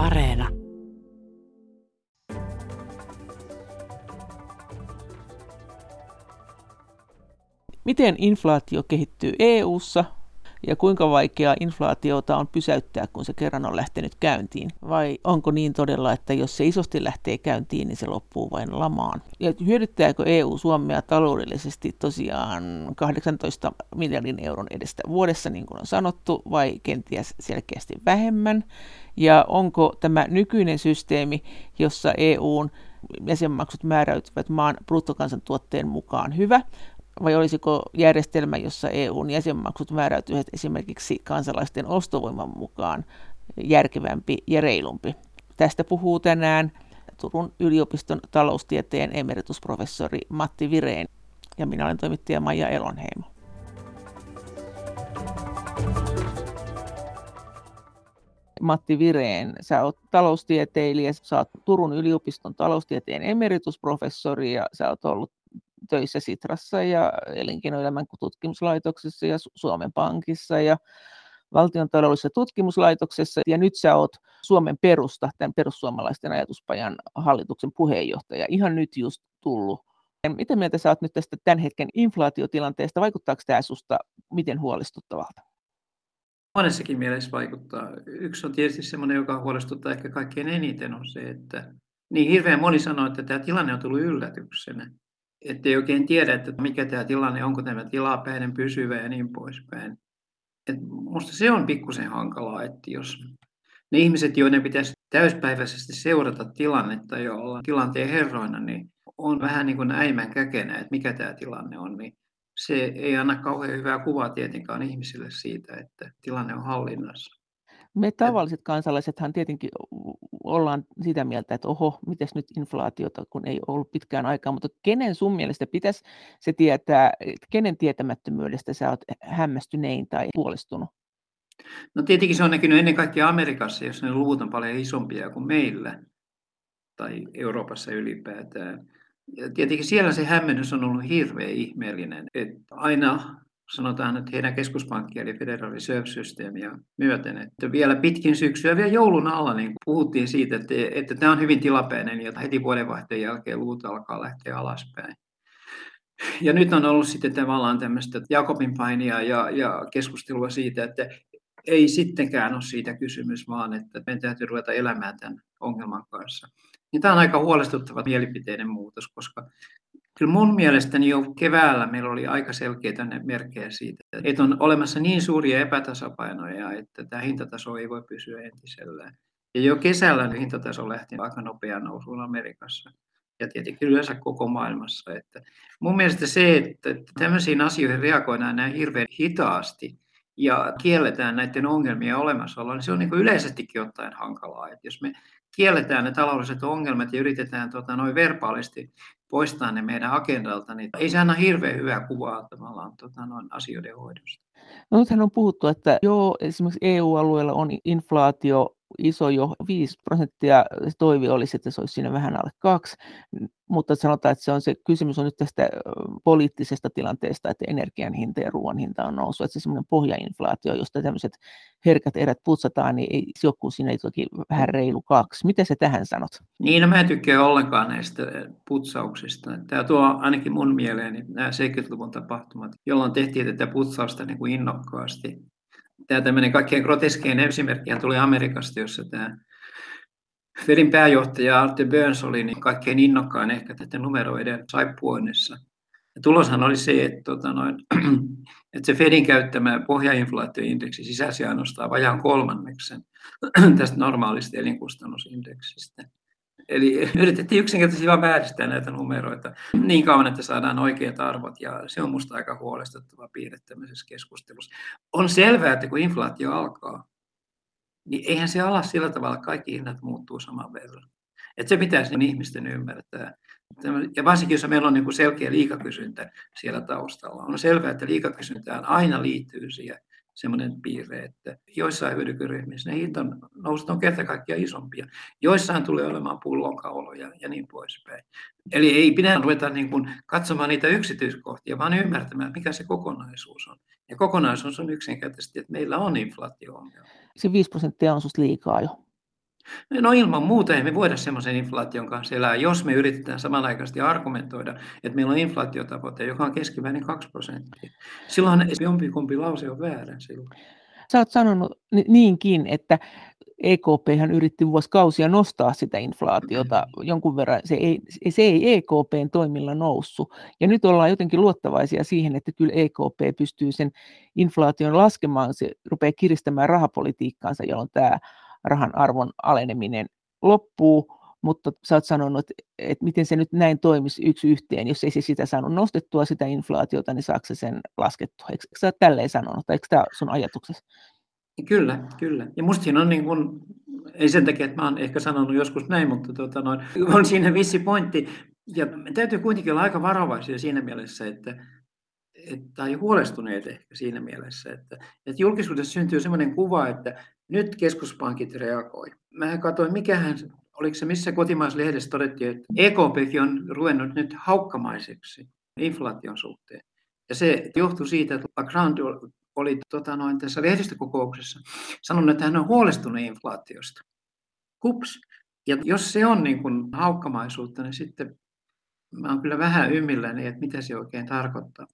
Areena. Miten inflaatio kehittyy EU:ssa ja kuinka vaikeaa inflaatiota on pysäyttää, kun se kerran on lähtenyt käyntiin? Vai onko niin todella, että jos se isosti lähtee käyntiin, niin se loppuu vain lamaan? Ja hyödyttääkö EU Suomea taloudellisesti tosiaan 18 miljardin euron edestä vuodessa, niin kuin on sanottu, vai kenties selkeästi vähemmän? Ja onko tämä nykyinen systeemi, jossa EUn jäsenmaksut määräytyvät maan bruttokansantuotteen mukaan hyvä, vai olisiko järjestelmä, jossa EUn jäsenmaksut määräytyvät esimerkiksi kansalaisten ostovoiman mukaan järkevämpi ja reilumpi? Tästä puhuu tänään Turun yliopiston taloustieteen emeritusprofessori Matti Vireen ja minä olen toimittaja Maija Elonheimo. Matti Vireen. Sä oot taloustieteilijä, sä oot Turun yliopiston taloustieteen emeritusprofessori ja sä oot ollut töissä Sitrassa ja elinkeinoelämän tutkimuslaitoksessa ja Suomen Pankissa ja valtion taloudellisessa tutkimuslaitoksessa. Ja nyt sä oot Suomen perusta, tämän perussuomalaisten ajatuspajan hallituksen puheenjohtaja. Ihan nyt just tullut. Mitä mieltä sä oot nyt tästä tämän hetken inflaatiotilanteesta? Vaikuttaako tämä susta miten huolestuttavalta? Monessakin mielessä vaikuttaa. Yksi on tietysti semmoinen, joka huolestuttaa ehkä kaikkein eniten, on se, että niin hirveän moni sanoo, että tämä tilanne on tullut yllätyksenä ei oikein tiedä, että mikä tämä tilanne, onko tämä tilapäinen, pysyvä ja niin poispäin. Minusta se on pikkusen hankalaa, että jos ne ihmiset, joiden pitäisi täyspäiväisesti seurata tilannetta ja olla tilanteen herroina, niin on vähän niin kuin äimän käkenä, että mikä tämä tilanne on, niin se ei anna kauhean hyvää kuvaa tietenkään ihmisille siitä, että tilanne on hallinnassa. Me tavalliset kansalaisethan tietenkin ollaan sitä mieltä, että oho, miten nyt inflaatiota, kun ei ollut pitkään aikaa, mutta kenen sun mielestä pitäisi se tietää, kenen tietämättömyydestä sä oot hämmästynein tai huolestunut? No tietenkin se on näkynyt ennen kaikkea Amerikassa, jos ne luvut on paljon isompia kuin meillä tai Euroopassa ylipäätään. Ja tietenkin siellä se hämmennys on ollut hirveän ihmeellinen. Että aina sanotaan, että heidän keskuspankki eli Federal Reserve Systemia myöten. Että vielä pitkin syksyä, vielä joulun alla, niin puhuttiin siitä, että, että tämä on hyvin tilapäinen ja heti vuodenvaihteen jälkeen luvut alkaa lähteä alaspäin. Ja nyt on ollut sitten tavallaan tämmöistä Jakobin painia ja, ja keskustelua siitä, että ei sittenkään ole siitä kysymys, vaan että meidän täytyy ruveta elämään tämän ongelman kanssa. Ja tämä on aika huolestuttava mielipiteiden muutos, koska Kyllä mun mielestäni jo keväällä meillä oli aika selkeitä merkkejä siitä, että on olemassa niin suuria epätasapainoja, että tämä hintataso ei voi pysyä entisellään. Ja jo kesällä hintataso lähti aika nopeaan nousuun Amerikassa ja tietenkin yleensä koko maailmassa. Että mun mielestä se, että tämmöisiin asioihin reagoidaan näin hirveän hitaasti ja kielletään näiden ongelmien olemassaolo, niin se on niin yleisestikin ottaen hankalaa. Että jos me kielletään ne taloudelliset ongelmat ja yritetään tota, noin verbaalisti poistaa ne meidän agendalta, niin ei se anna hirveän hyvää kuvaa tavallaan tota, noin asioiden hoidosta. No nythän on puhuttu, että joo, esimerkiksi EU-alueella on inflaatio iso jo 5 prosenttia, toivi olisi, että se olisi siinä vähän alle kaksi, mutta sanotaan, että se on se kysymys on nyt tästä poliittisesta tilanteesta, että energian hinta ja ruoan hinta on noussut, että se semmoinen pohjainflaatio, josta tämmöiset herkät erät putsataan, niin ei, joku siinä toki vähän reilu kaksi. Miten se tähän sanot? Niin, no mä en tykkää ollenkaan näistä putsauksista. Tämä tuo ainakin mun mieleeni nämä 70-luvun tapahtumat, jolloin tehtiin tätä putsausta niin kuin innokkaasti tämä tämmöinen kaikkein groteskein esimerkki tuli Amerikasta, jossa tämä Fedin pääjohtaja Arthur Burns oli niin kaikkein innokkaan ehkä tätä numeroiden saippuoinnissa. Ja tuloshan oli se, että, tota noin, että se Fedin käyttämä pohjainflaatioindeksi sisälsi ainoastaan vajaan kolmanneksen tästä normaalista elinkustannusindeksistä. Eli yritettiin yksinkertaisesti vain vääristää näitä numeroita niin kauan, että saadaan oikeat arvot, ja se on minusta aika huolestuttava piirre tämmöisessä keskustelussa. On selvää, että kun inflaatio alkaa, niin eihän se ala sillä tavalla, että kaikki hinnat muuttuu saman verran. Että se pitäisi niin ihmisten ymmärtää. Ja varsinkin, jos meillä on niin selkeä liikakysyntä siellä taustalla. On selvää, että liikakysyntään aina liittyy siihen semmoinen piirre, että joissain hyödykyryhmissä ne hintan nousut on kerta kaikkiaan isompia. Joissain tulee olemaan pullonkauloja ja niin poispäin. Eli ei pidä ruveta niin kuin katsomaan niitä yksityiskohtia, vaan ymmärtämään, mikä se kokonaisuus on. Ja kokonaisuus on yksinkertaisesti, että meillä on inflaatio-ongelma. Se 5 prosenttia on sinusta liikaa jo. No ilman muuta ei me voida semmoisen inflaation kanssa elää, jos me yritetään samanaikaisesti argumentoida, että meillä on inflaatiotavoite, joka on keskimäärin 2 prosenttia. Silloin jompikumpi lause on väärä silloin. Sä oot sanonut niinkin, että EKP hän yritti vuosikausia nostaa sitä inflaatiota jonkun verran. Se ei, se ei EKPn toimilla noussut. Ja nyt ollaan jotenkin luottavaisia siihen, että kyllä EKP pystyy sen inflaation laskemaan. Se rupeaa kiristämään rahapolitiikkaansa, jolloin tämä rahan arvon aleneminen loppuu, mutta sä oot sanonut, että miten se nyt näin toimisi yksi yhteen, jos ei se sitä saanut nostettua sitä inflaatiota, niin saako se sen laskettua? Eikö sä tälleen sanonut, tai eikö tämä sun ajatuksessa? Kyllä, kyllä. Ja musta siinä on niin kuin, ei sen takia, että mä oon ehkä sanonut joskus näin, mutta tuota noin, on siinä vissi pointti. Ja täytyy kuitenkin olla aika varovaisia siinä mielessä, että, että tai huolestuneet ehkä siinä mielessä, että, että julkisuudessa syntyy sellainen kuva, että nyt keskuspankit reagoi. Mä katsoin, mikähän, oliko se missä kotimaislehdessä todettiin, että EKP on ruvennut nyt haukkamaiseksi inflaation suhteen. Ja se johtuu siitä, että Lagrande oli tota, noin, tässä lehdistökokouksessa sanonut, että hän on huolestunut inflaatiosta. Kups. Ja jos se on niin kuin haukkamaisuutta, niin sitten mä oon kyllä vähän ymmilläni, että mitä se oikein tarkoittaa.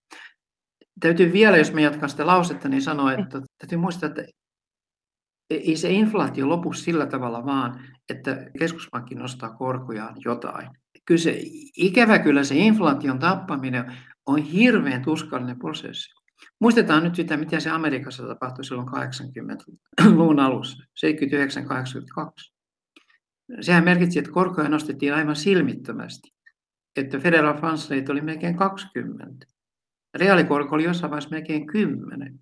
Täytyy vielä, jos me jatkan sitä lausetta, niin sanoa, että täytyy muistaa, että ei se inflaatio lopu sillä tavalla vaan, että keskuspankki nostaa korkojaan jotain. Kyllä se, ikävä kyllä se inflaation tappaminen on hirveän tuskallinen prosessi. Muistetaan nyt sitä, mitä se Amerikassa tapahtui silloin 80-luvun alussa, 79-82. Sehän merkitsi, että korkoja nostettiin aivan silmittömästi. Että Federal Funds Rate oli melkein 20. Reaalikorko oli jossain vaiheessa melkein 10.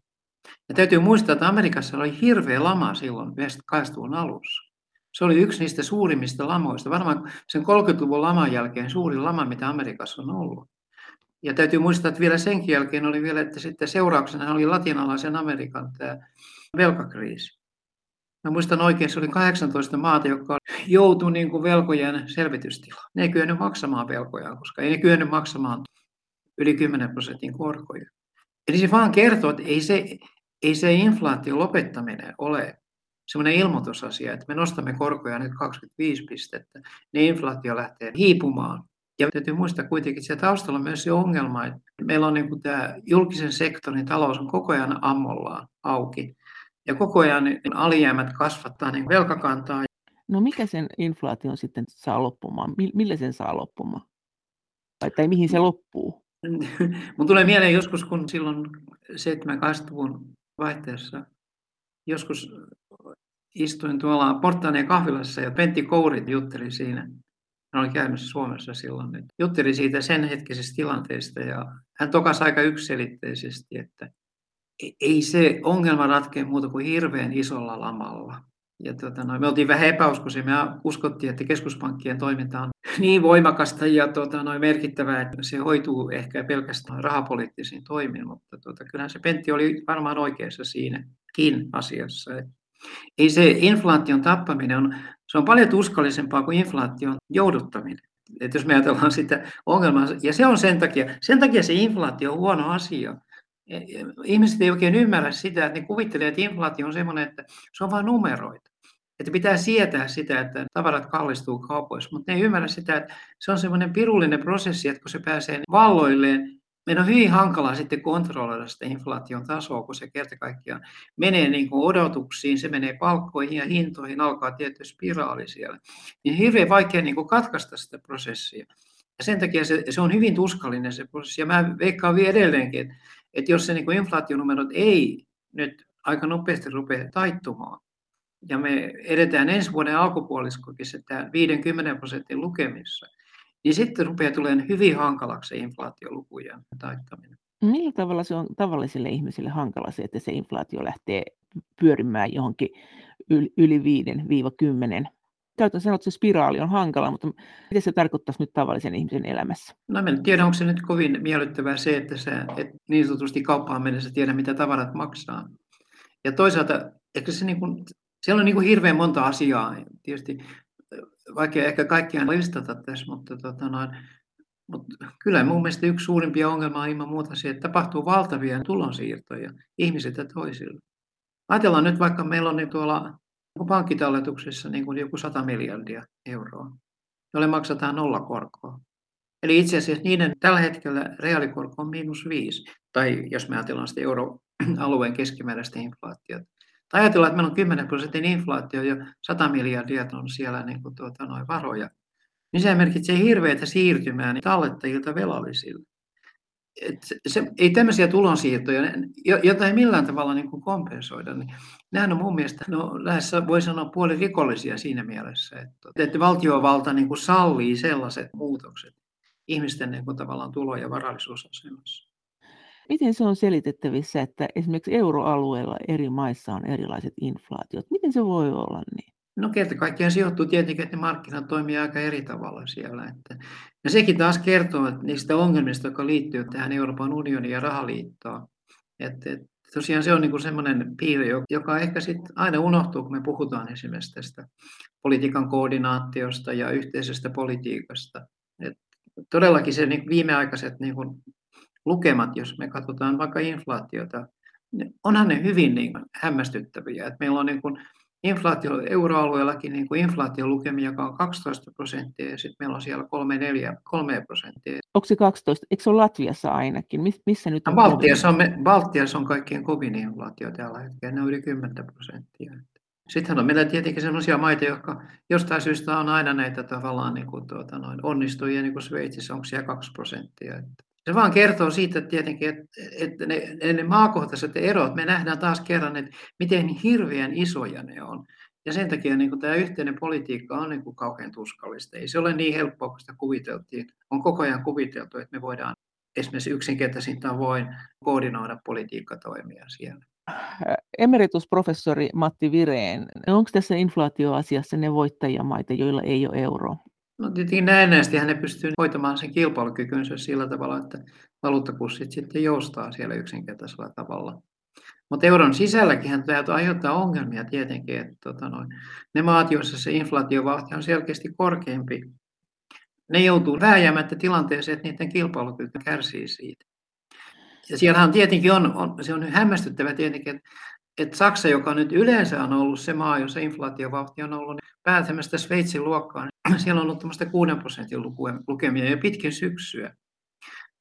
Ja täytyy muistaa, että Amerikassa oli hirveä lama silloin 80-luvun alussa. Se oli yksi niistä suurimmista lamoista. Varmaan sen 30-luvun laman jälkeen suurin lama, mitä Amerikassa on ollut. Ja täytyy muistaa, että vielä senkin jälkeen oli vielä, että sitten seurauksena oli latinalaisen Amerikan tämä velkakriisi. Mä muistan oikein, se oli 18 maata, jotka joutui niin kuin velkojen selvitystilaan. Ne ei kyennyt maksamaan velkoja, koska ei ne kyennyt maksamaan yli 10 prosentin korkoja. Eli se vaan kertoo, että ei se, ei se inflaation lopettaminen ole semmoinen ilmoitusasia, että me nostamme korkoja nyt 25 pistettä, niin inflaatio lähtee hiipumaan. Ja täytyy muistaa kuitenkin, että taustalla on myös se ongelma, että meillä on niin kuin tämä julkisen sektorin talous on koko ajan ammollaan auki. Ja koko ajan alijäämät kasvattaa niin velkakantaa. No mikä sen inflaation sitten saa loppumaan? Millä sen saa loppumaan? Tai, tai mihin se loppuu? Mun tulee mieleen joskus, kun silloin 7-8-luvun vaihteessa joskus istuin tuolla Porttaneen kahvilassa ja Pentti Kourit jutteli siinä hän oli käymässä Suomessa silloin. Niin jutteli siitä sen hetkisestä tilanteesta ja hän tokasi aika yksilitteisesti, että e-, ei se ongelma ratkea muuta kuin hirveän isolla lamalla. Ja tuota, no, me oltiin vähän epäuskoisia. Me uskottiin, että keskuspankkien toiminta on niin voimakasta ja tuota, noin merkittävää, että se hoituu ehkä pelkästään rahapoliittisiin toimiin, mutta tuota, kyllähän se Pentti oli varmaan oikeassa siinäkin asiassa. Ei se inflaation tappaminen on se on paljon tuskallisempaa kuin inflaation jouduttaminen. Että jos me ajatellaan sitä ongelmaa, ja se on sen takia, sen takia se inflaatio on huono asia. E, e, ihmiset ei oikein ymmärrä sitä, että ne kuvittelee, että inflaatio on sellainen, että se on vain numeroita. Että pitää sietää sitä, että tavarat kallistuu kaupoissa, mutta ne ei ymmärrä sitä, että se on semmoinen pirullinen prosessi, että kun se pääsee valloilleen, meidän on hyvin hankalaa sitten kontrolloida sitä inflaation tasoa, kun se kerta kaikkiaan menee niin kuin odotuksiin, se menee palkkoihin ja hintoihin, alkaa tietty spiraali siellä. Niin hirveän vaikea niin kuin katkaista sitä prosessia. Ja sen takia se, se on hyvin tuskallinen se prosessi. Ja mä veikkaan vielä edelleenkin, että, että jos se niin kuin inflaationumerot ei nyt aika nopeasti rupea taittumaan, ja me edetään ensi vuoden alkupuoliskokin sitä 50 prosentin lukemissa, niin sitten rupeaa tulemaan hyvin hankalaksi se inflaatiolukujen taittaminen. Millä tavalla se on tavallisille ihmisille hankala se, että se inflaatio lähtee pyörimään johonkin yli 5-10? Käytän sanoa, että se spiraali on hankala, mutta mitä se tarkoittaisi nyt tavallisen ihmisen elämässä? No en tiedä, onko se nyt kovin miellyttävää se, että sä et niin sanotusti kauppaan mennessä tiedä, mitä tavarat maksaa. Ja toisaalta, ehkä se niin kuin, siellä on niin kuin hirveän monta asiaa. Tietysti vaikea ehkä kaikkia listata tässä, mutta, tota noin, mutta kyllä mun mielestä yksi suurimpia ongelmaa on ilman muuta se, että tapahtuu valtavia tulonsiirtoja ihmisiltä toisille. Ajatellaan nyt vaikka meillä on niin tuolla pankkitalletuksissa niin kuin joku 100 miljardia euroa, jolle maksataan nolla korkoa. Eli itse asiassa niiden tällä hetkellä reaalikorko on miinus viisi, tai jos me ajatellaan sitä euroalueen keskimääräistä inflaatiota. Ajatellaan, että meillä on 10 prosentin inflaatio ja 100 miljardia on siellä niin kuin tuota, noin varoja, niin se merkitsee hirveätä siirtymää niin tallettajilta velallisille. Et se, ei tämmöisiä tulonsiirtoja, joita ei millään tavalla niin kuin kompensoida, niin nämä on mun mielestä no, lähes voi sanoa puoli rikollisia siinä mielessä, että, että valtiovalta niin kuin sallii sellaiset muutokset ihmisten niin kuin tavallaan tulo- ja varallisuusasemassa. Miten se on selitettävissä, että esimerkiksi euroalueella eri maissa on erilaiset inflaatiot? Miten se voi olla niin? No kerta kaikkiaan se johtuu tietenkin, että ne markkinat toimii aika eri tavalla siellä. Että, ja sekin taas kertoo että niistä ongelmista, jotka liittyy tähän Euroopan unionin ja rahaliittoon. Että, että tosiaan se on niin semmoinen piirre, joka ehkä sitten aina unohtuu, kun me puhutaan esimerkiksi tästä politiikan koordinaatiosta ja yhteisestä politiikasta. Et todellakin se niin viimeaikaiset niin lukemat, jos me katsotaan vaikka inflaatiota, niin onhan ne hyvin niin hämmästyttäviä. Et meillä on niin kuin inflaatio euroalueellakin niin kuin inflaatiolukemia, joka on 12 prosenttia ja sitten meillä on siellä 3-4 3 prosenttia. Onko se 12? Eikö se ole Latviassa ainakin? Missä nyt on? Baltiassa on, Baltiassa on kaikkien kovin inflaatio tällä hetkellä, ne on yli 10 prosenttia. Sittenhän on meillä tietenkin sellaisia maita, jotka jostain syystä on aina näitä tavallaan niin kuin, tuota, noin onnistujia, niin kuin Sveitsissä, onko siellä 2 prosenttia. Että se vaan kertoo siitä että tietenkin, että, että ne, ne maakohtaiset erot, me nähdään taas kerran, että miten hirveän isoja ne on. Ja sen takia niin tämä yhteinen politiikka on niin kuin kauhean tuskallista. Ei se ole niin helppoa kuin sitä kuviteltiin. On koko ajan kuviteltu, että me voidaan esimerkiksi yksinkertaisin tavoin koordinoida politiikkatoimia siellä. Emeritusprofessori Matti Vireen, onko tässä inflaatioasiassa ne voittajamaita, joilla ei ole euroa? No tietenkin näennäisesti hän pystyy hoitamaan sen kilpailukykynsä sillä tavalla, että valuuttakurssit sitten joustaa siellä yksinkertaisella tavalla. Mutta euron sisälläkin hän aiheuttaa ongelmia tietenkin, että tota noin, ne maat, joissa se inflaatiovauhti on selkeästi korkeampi, ne joutuu vääjäämättä tilanteeseen, että niiden kilpailukyky kärsii siitä. Ja siellähän tietenkin on, on, se on hämmästyttävä tietenkin, että, että Saksa, joka nyt yleensä on ollut se maa, jossa inflaatiovauhti on ollut niin pääsemästä Sveitsin luokkaan, siellä on ollut tämmöistä 6 prosentin lukemia jo pitkin syksyä.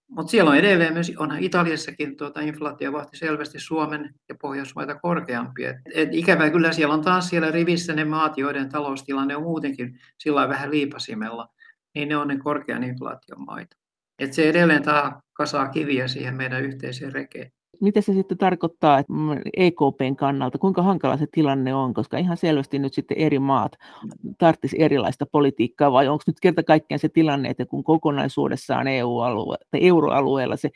Mutta siellä on edelleen myös, onhan Italiassakin tuota inflaatiovauhti selvästi Suomen ja Pohjoismaita korkeampi. Et, et ikävä kyllä siellä on taas siellä rivissä ne maat, joiden taloustilanne on muutenkin sillä vähän liipasimella, niin ne on ne korkean inflaation maita. Et se edelleen taa kasaa kiviä siihen meidän yhteiseen rekeen. Mitä se sitten tarkoittaa että EKPn kannalta, kuinka hankala se tilanne on, koska ihan selvästi nyt sitten eri maat tarvitsisi erilaista politiikkaa, vai onko nyt kerta kaikkiaan se tilanne, että kun kokonaisuudessaan EU-alue, tai euroalueella se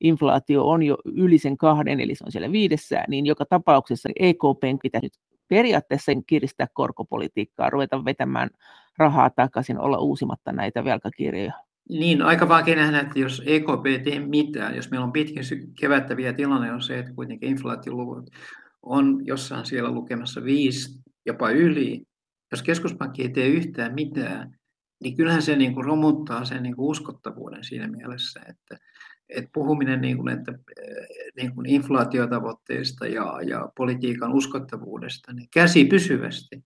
inflaatio on jo yli sen kahden, eli se on siellä viidessä, niin joka tapauksessa EKPn pitäisi nyt periaatteessa kiristää korkopolitiikkaa, ruveta vetämään rahaa takaisin, olla uusimatta näitä velkakirjoja. Niin, aika vaikea nähdä, että jos EKP ei tee mitään, jos meillä on pitkin kevättäviä tilanne on se, että kuitenkin inflaatioluvut on jossain siellä lukemassa viisi, jopa yli. Jos keskuspankki ei tee yhtään mitään, niin kyllähän se niin kuin romuttaa sen niin kuin uskottavuuden siinä mielessä, että, että puhuminen niin kuin, että, niin kuin inflaatiotavoitteista ja, ja politiikan uskottavuudesta niin käsi pysyvästi.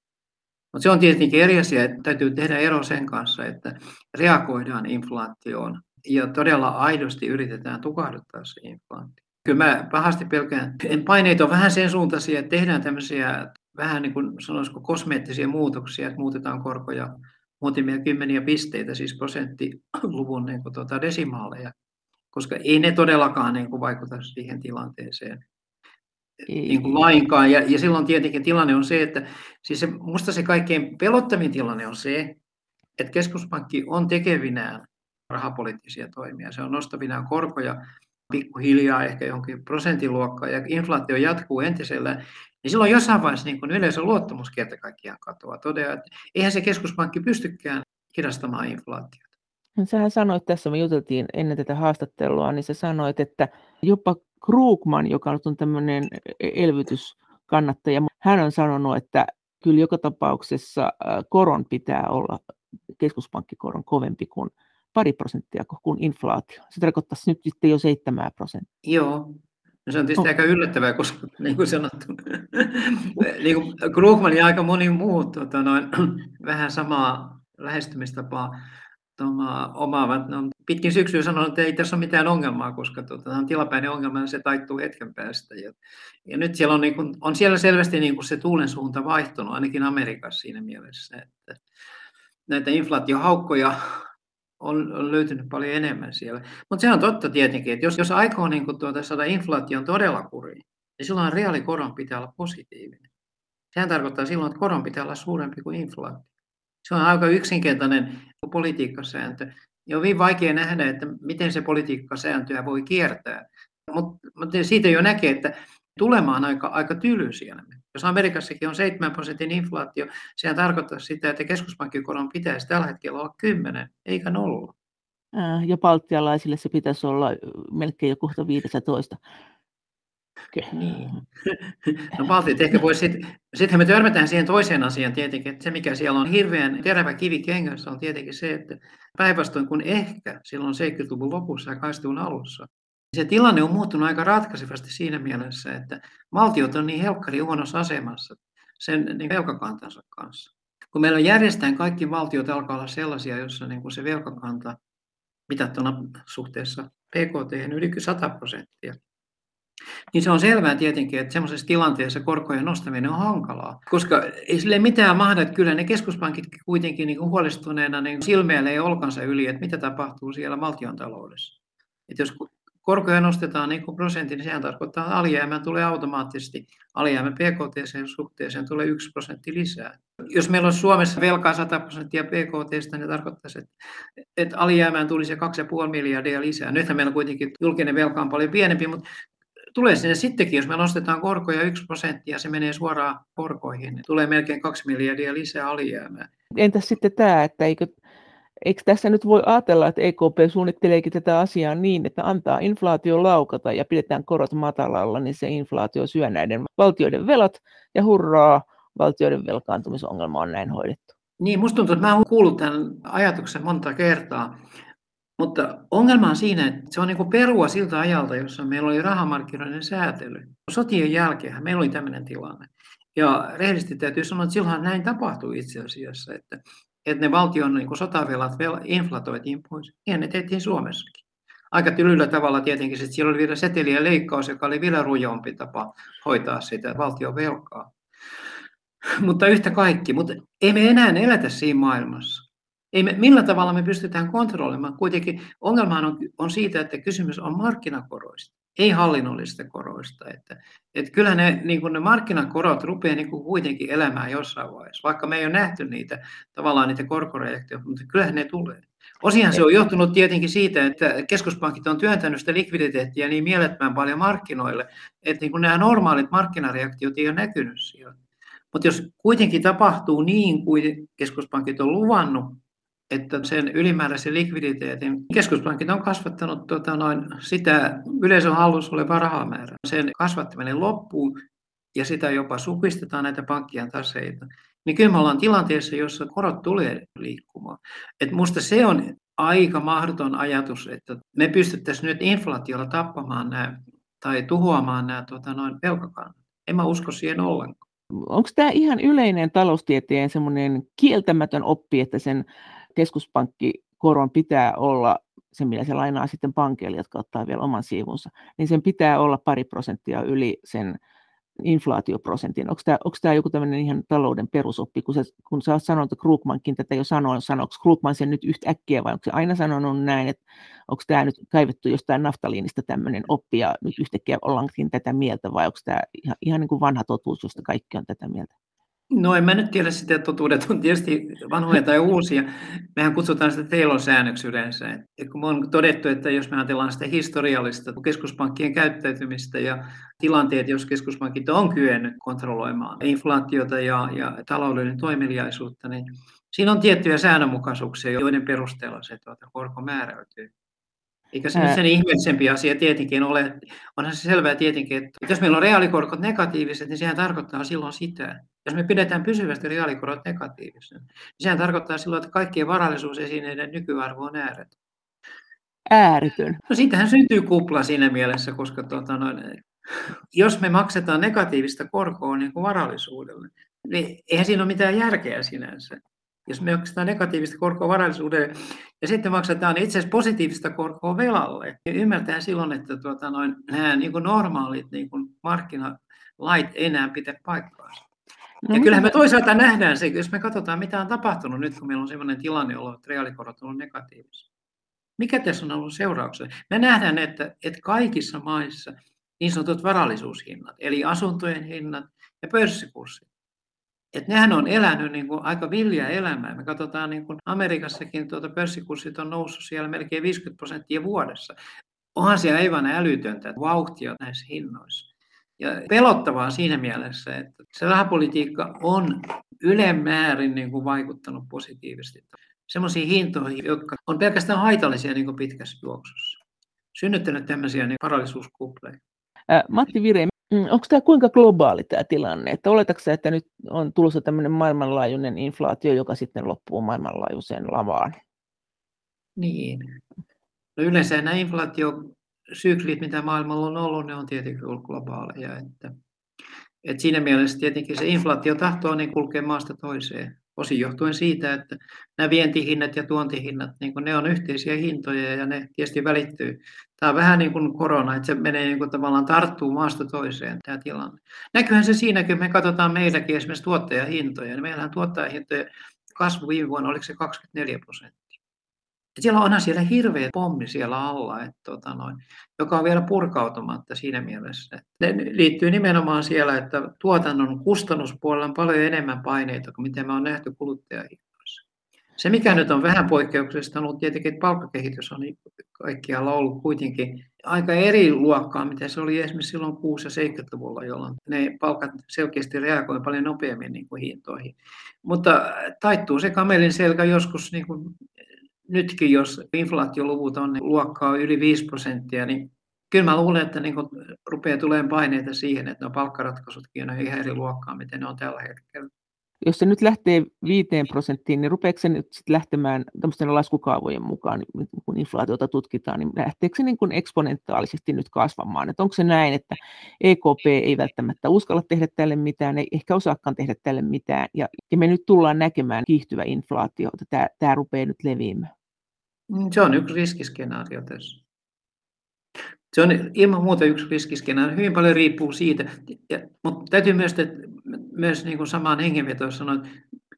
Mutta se on tietenkin eri asia, että täytyy tehdä ero sen kanssa, että reagoidaan inflaatioon ja todella aidosti yritetään tukahduttaa se inflaatio. Kyllä mä pahasti pelkään. Paineet on vähän sen suuntaisia, että tehdään tämmöisiä vähän niin kuin sanoisiko kosmeettisia muutoksia, että muutetaan korkoja muutamia kymmeniä pisteitä, siis prosenttiluvun niin kuin tuota desimaaleja, koska ei ne todellakaan niin kuin vaikuta siihen tilanteeseen niin kuin lainkaan. Ja, ja silloin tietenkin tilanne on se, että siis se, musta se kaikkein pelottavin tilanne on se, että keskuspankki on tekevinään rahapoliittisia toimia. Se on nostavinaan korkoja pikkuhiljaa ehkä jonkin prosentin luokkaan ja inflaatio jatkuu entisellä, niin silloin jossain vaiheessa niin kun yleisön luottamus kerta kaikkiaan katoaa. Todella, että eihän se keskuspankki pystykään hidastamaan inflaatiota. Sähän sanoit tässä, me juteltiin ennen tätä haastattelua, niin sä sanoit, että jopa Krugman, joka on tämmöinen elvytyskannattaja, hän on sanonut, että kyllä joka tapauksessa koron pitää olla keskuspankkikoron kovempi kuin pari prosenttia kuin inflaatio. Se tarkoittaisi nyt sitten jo 7 prosenttia. Joo. No se on tietysti oh. aika yllättävää, koska niin kuin sanottu, niin kuin Krugman ja aika moni muu tota, noin, vähän samaa lähestymistapaa toma, omaavat. No, pitkin syksyä sanonut, että ei tässä ole mitään ongelmaa, koska tota, tämä on tilapäinen ongelma ja se taittuu hetken päästä. Ja, ja nyt siellä on, niin kuin, on siellä selvästi niin kuin se tuulen suunta vaihtunut, ainakin Amerikassa siinä mielessä, että näitä inflaatiohaukkoja on, on löytynyt paljon enemmän siellä. Mutta se on totta tietenkin, että jos, jos aikoo niin kuin tuota, saada inflaation todella kuriin, niin silloin reaalikoron pitää olla positiivinen. Sehän tarkoittaa silloin, että koron pitää olla suurempi kuin inflaatio. Se on aika yksinkertainen politiikkasääntö. Ja on hyvin vaikea nähdä, että miten se politiikkasääntöä voi kiertää. Mutta mut siitä jo näkee, että tulema on aika, aika tyly siellä. Jos Amerikassakin on 7 prosentin inflaatio, sehän tarkoittaa sitä, että keskuspankkikoron pitäisi tällä hetkellä olla 10, eikä nolla. Ja baltialaisille se pitäisi olla melkein jo kohta 15. Niin. No Baltit ehkä voisi sitten, sittenhän me törmätään siihen toiseen asiaan tietenkin, että se mikä siellä on hirveän terävä kivi kengässä on tietenkin se, että päinvastoin kuin ehkä silloin 70-luvun lopussa ja 80-luvun alussa, se tilanne on muuttunut aika ratkaisevasti siinä mielessä, että valtiot on niin helkkari huonossa asemassa sen niin velkakantansa kanssa. Kun meillä on järjestään kaikki valtiot alkaa olla sellaisia, joissa niin kuin se velkakanta mitattuna suhteessa PKT yli 100 prosenttia, niin se on selvää tietenkin, että semmoisessa tilanteessa korkojen nostaminen on hankalaa, koska ei sille mitään mahda, että kyllä ne keskuspankit kuitenkin niin kuin huolestuneena niin silmeilee olkansa yli, että mitä tapahtuu siellä valtion taloudessa. Että jos korkoja nostetaan niin kuin prosentin, niin sehän tarkoittaa, että alijäämä tulee automaattisesti, alijäämä PKT suhteeseen tulee yksi prosentti lisää. Jos meillä on Suomessa velkaa 100 prosenttia PKT, niin se tarkoittaisi, että, että alijäämään tulisi 2,5 miljardia lisää. Nythän meillä kuitenkin julkinen velka on paljon pienempi, mutta tulee sinne sittenkin, jos me nostetaan korkoja 1 prosenttia ja se menee suoraan korkoihin, niin tulee melkein 2 miljardia lisää alijäämää. Entäs sitten tämä, että eikö, eikö tässä nyt voi ajatella, että EKP suunnitteleekin tätä asiaa niin, että antaa inflaatio laukata ja pidetään korot matalalla, niin se inflaatio syö näiden valtioiden velat ja hurraa, valtioiden velkaantumisongelma on näin hoidettu. Niin, musta tuntuu, että mä olen kuullut tämän ajatuksen monta kertaa. Mutta ongelma on siinä, että se on niin kuin perua siltä ajalta, jossa meillä oli rahamarkkinoiden säätely. Sotien jälkeen meillä oli tämmöinen tilanne. Ja rehellisesti täytyy sanoa, että silloin näin tapahtui itse asiassa, että, että ne valtion niin kuin sotavelat inflatoitiin pois. Niin ne tehtiin Suomessakin. Aika tylyllä tavalla tietenkin, että siellä oli vielä seteliä leikkaus, joka oli vielä rujompi tapa hoitaa sitä valtion velkaa. Mutta yhtä kaikki, mutta ei me enää elätä siinä maailmassa. Ei me, millä tavalla me pystytään kontrolloimaan? Kuitenkin ongelma on, on siitä, että kysymys on markkinakoroista, ei hallinnollisista koroista. Että, että kyllä ne, niin ne markkinakorot rupeaa niin kuitenkin elämään jossain vaiheessa, vaikka me ei ole nähty niitä, tavallaan niitä korkoreaktioita, mutta kyllähän ne tulee. Osihan se on johtunut tietenkin siitä, että keskuspankit on työntänyt sitä likviditeettiä niin mielettömän paljon markkinoille, että niin nämä normaalit markkinareaktiot ei ole näkynyt siellä. Mutta jos kuitenkin tapahtuu niin kuin keskuspankit on luvannut, että sen ylimääräisen likviditeetin keskuspankit on kasvattanut tota, noin sitä yleisön hallussa olevaa rahamäärää. Sen kasvattaminen loppuu ja sitä jopa supistetaan näitä pankkien taseita. Niin kyllä me ollaan tilanteessa, jossa korot tulee liikkumaan. Et musta se on aika mahdoton ajatus, että me pystyttäisiin nyt inflaatiolla tappamaan nämä tai tuhoamaan nämä tota, noin velkakannat. En mä usko siihen ollenkaan. Onko tämä ihan yleinen taloustieteen semmoinen kieltämätön oppi, että sen keskuspankkikoron pitää olla, se millä se lainaa sitten pankeille, jotka ottaa vielä oman siivunsa, niin sen pitää olla pari prosenttia yli sen inflaatioprosentin. Onko tämä, onko tämä joku tämmöinen ihan talouden perusoppi, kun sä, kun sä oot sanonut, että Krugmankin tätä jo sanoi, sanoiko Krugman sen nyt yhtäkkiä vai onko se aina sanonut näin, että onko tämä nyt kaivettu jostain naftaliinista tämmöinen oppi ja nyt yhtäkkiä ollaankin tätä mieltä vai onko tämä ihan, ihan niin kuin vanha totuus, josta kaikki on tätä mieltä? No en mä nyt tiedä sitä, että totuudet on tietysti vanhoja tai uusia. Mehän kutsutaan sitä Taylor-säännöksi yleensä. Et kun on todettu, että jos me ajatellaan sitä historiallista keskuspankkien käyttäytymistä ja tilanteet, jos keskuspankit on kyennyt kontrolloimaan inflaatiota ja, ja taloudellinen toimeliaisuutta, niin siinä on tiettyjä säännönmukaisuuksia, joiden perusteella se tuota, korko määräytyy. Eikä se nyt sen ihmeellisempi asia tietenkin ole. Onhan se selvää tietenkin, että jos meillä on reaalikorkot negatiiviset, niin sehän tarkoittaa silloin sitä, jos me pidetään pysyvästi reaalikorot negatiivisena, niin sehän tarkoittaa silloin, että kaikkien varallisuusesineiden nykyarvo on ääretön. Ääretön. No siitähän syntyy kupla siinä mielessä, koska tuota, noin, Jos me maksetaan negatiivista korkoa niin kuin varallisuudelle, niin eihän siinä ole mitään järkeä sinänsä. Jos me maksetaan negatiivista korkoa varallisuudelle ja sitten maksetaan itse asiassa positiivista korkoa velalle, niin ymmärtää silloin, että tuota, noin, nämä niin kuin normaalit niin kuin markkinalait ei enää pitä paikkaansa. No, ja kyllähän me toisaalta nähdään se, jos me katsotaan, mitä on tapahtunut nyt, kun meillä on sellainen tilanne ollut, että reaalikorot on negatiivisia. Mikä tässä on ollut seurauksena? Me nähdään, että, että kaikissa maissa niin sanotut varallisuushinnat, eli asuntojen hinnat ja pörssikurssit, että nehän on elänyt niin kuin aika villiä elämää. Me katsotaan niin kuin Amerikassakin tuota pörssikurssit on noussut siellä melkein 50 prosenttia vuodessa. Onhan siellä aivan älytöntä vauhtia näissä hinnoissa. Ja pelottavaa siinä mielessä, että se rahapolitiikka on ylemmäärin niin kuin vaikuttanut positiivisesti sellaisiin hintoihin, jotka on pelkästään haitallisia niin kuin pitkässä juoksussa. Synnyttänyt tämmöisiä niin varallisuuskupleja. Matti Vire, onko tämä kuinka globaali tämä tilanne? Että oletatko että nyt on tulossa tämmöinen maailmanlaajuinen inflaatio, joka sitten loppuu maailmanlaajuiseen lavaan? Niin. No yleensä nämä inflaatiosyklit, mitä maailmalla on ollut, ne on tietenkin ollut globaaleja. Että, että siinä mielessä tietenkin se inflaatio tahtoo niin kulkea maasta toiseen. Osin johtuen siitä, että nämä vientihinnat ja tuontihinnat, niin ne on yhteisiä hintoja ja ne tietysti välittyy. Tämä on vähän niin kuin korona, että se menee niin kuin tavallaan tarttuu maasta toiseen tämä tilanne. Näkyyhän se siinäkin, kun me katsotaan meilläkin esimerkiksi tuottajahintoja. Niin meillähän tuottajahintojen kasvu viime vuonna, oliko se 24 prosenttia. Siellä onhan siellä hirveä pommi siellä alla, että, tota noin, joka on vielä purkautumatta siinä mielessä. Ne liittyy nimenomaan siellä, että tuotannon kustannuspuolella on paljon enemmän paineita kuin miten me on nähty kuluttajahinnoissa. Se, mikä nyt on vähän poikkeuksellista, on ollut tietenkin, että palkkakehitys on kaikkialla ollut kuitenkin aika eri luokkaa, mitä se oli esimerkiksi silloin 6- ja 70-luvulla, jolloin ne palkat selkeästi reagoivat paljon nopeammin niin kuin hintoihin. Mutta taittuu se kamelin selkä joskus niin kuin nytkin, jos inflaatioluvut on niin luokkaa yli 5 prosenttia, niin kyllä mä luulen, että niin rupeaa tulemaan paineita siihen, että no palkkaratkaisutkin on ihan eri luokkaa, miten ne on tällä hetkellä. Jos se nyt lähtee 5 prosenttiin, niin rupeeko se nyt sit lähtemään tämmöisten laskukaavojen mukaan, niin kun inflaatiota tutkitaan, niin lähteekö se niin eksponentaalisesti nyt kasvamaan? Että onko se näin, että EKP ei välttämättä uskalla tehdä tälle mitään, ei ehkä osaakaan tehdä tälle mitään, ja, ja me nyt tullaan näkemään kiihtyvä inflaatio, että tämä, tämä rupeaa nyt leviämään? Mm, se on yksi riskiskenaario tässä. Se on ilman muuta yksi riskiskenaario. Hyvin paljon riippuu siitä, ja, mutta täytyy myös, että, myös niin kuin samaan hengenvetoon sanoa, että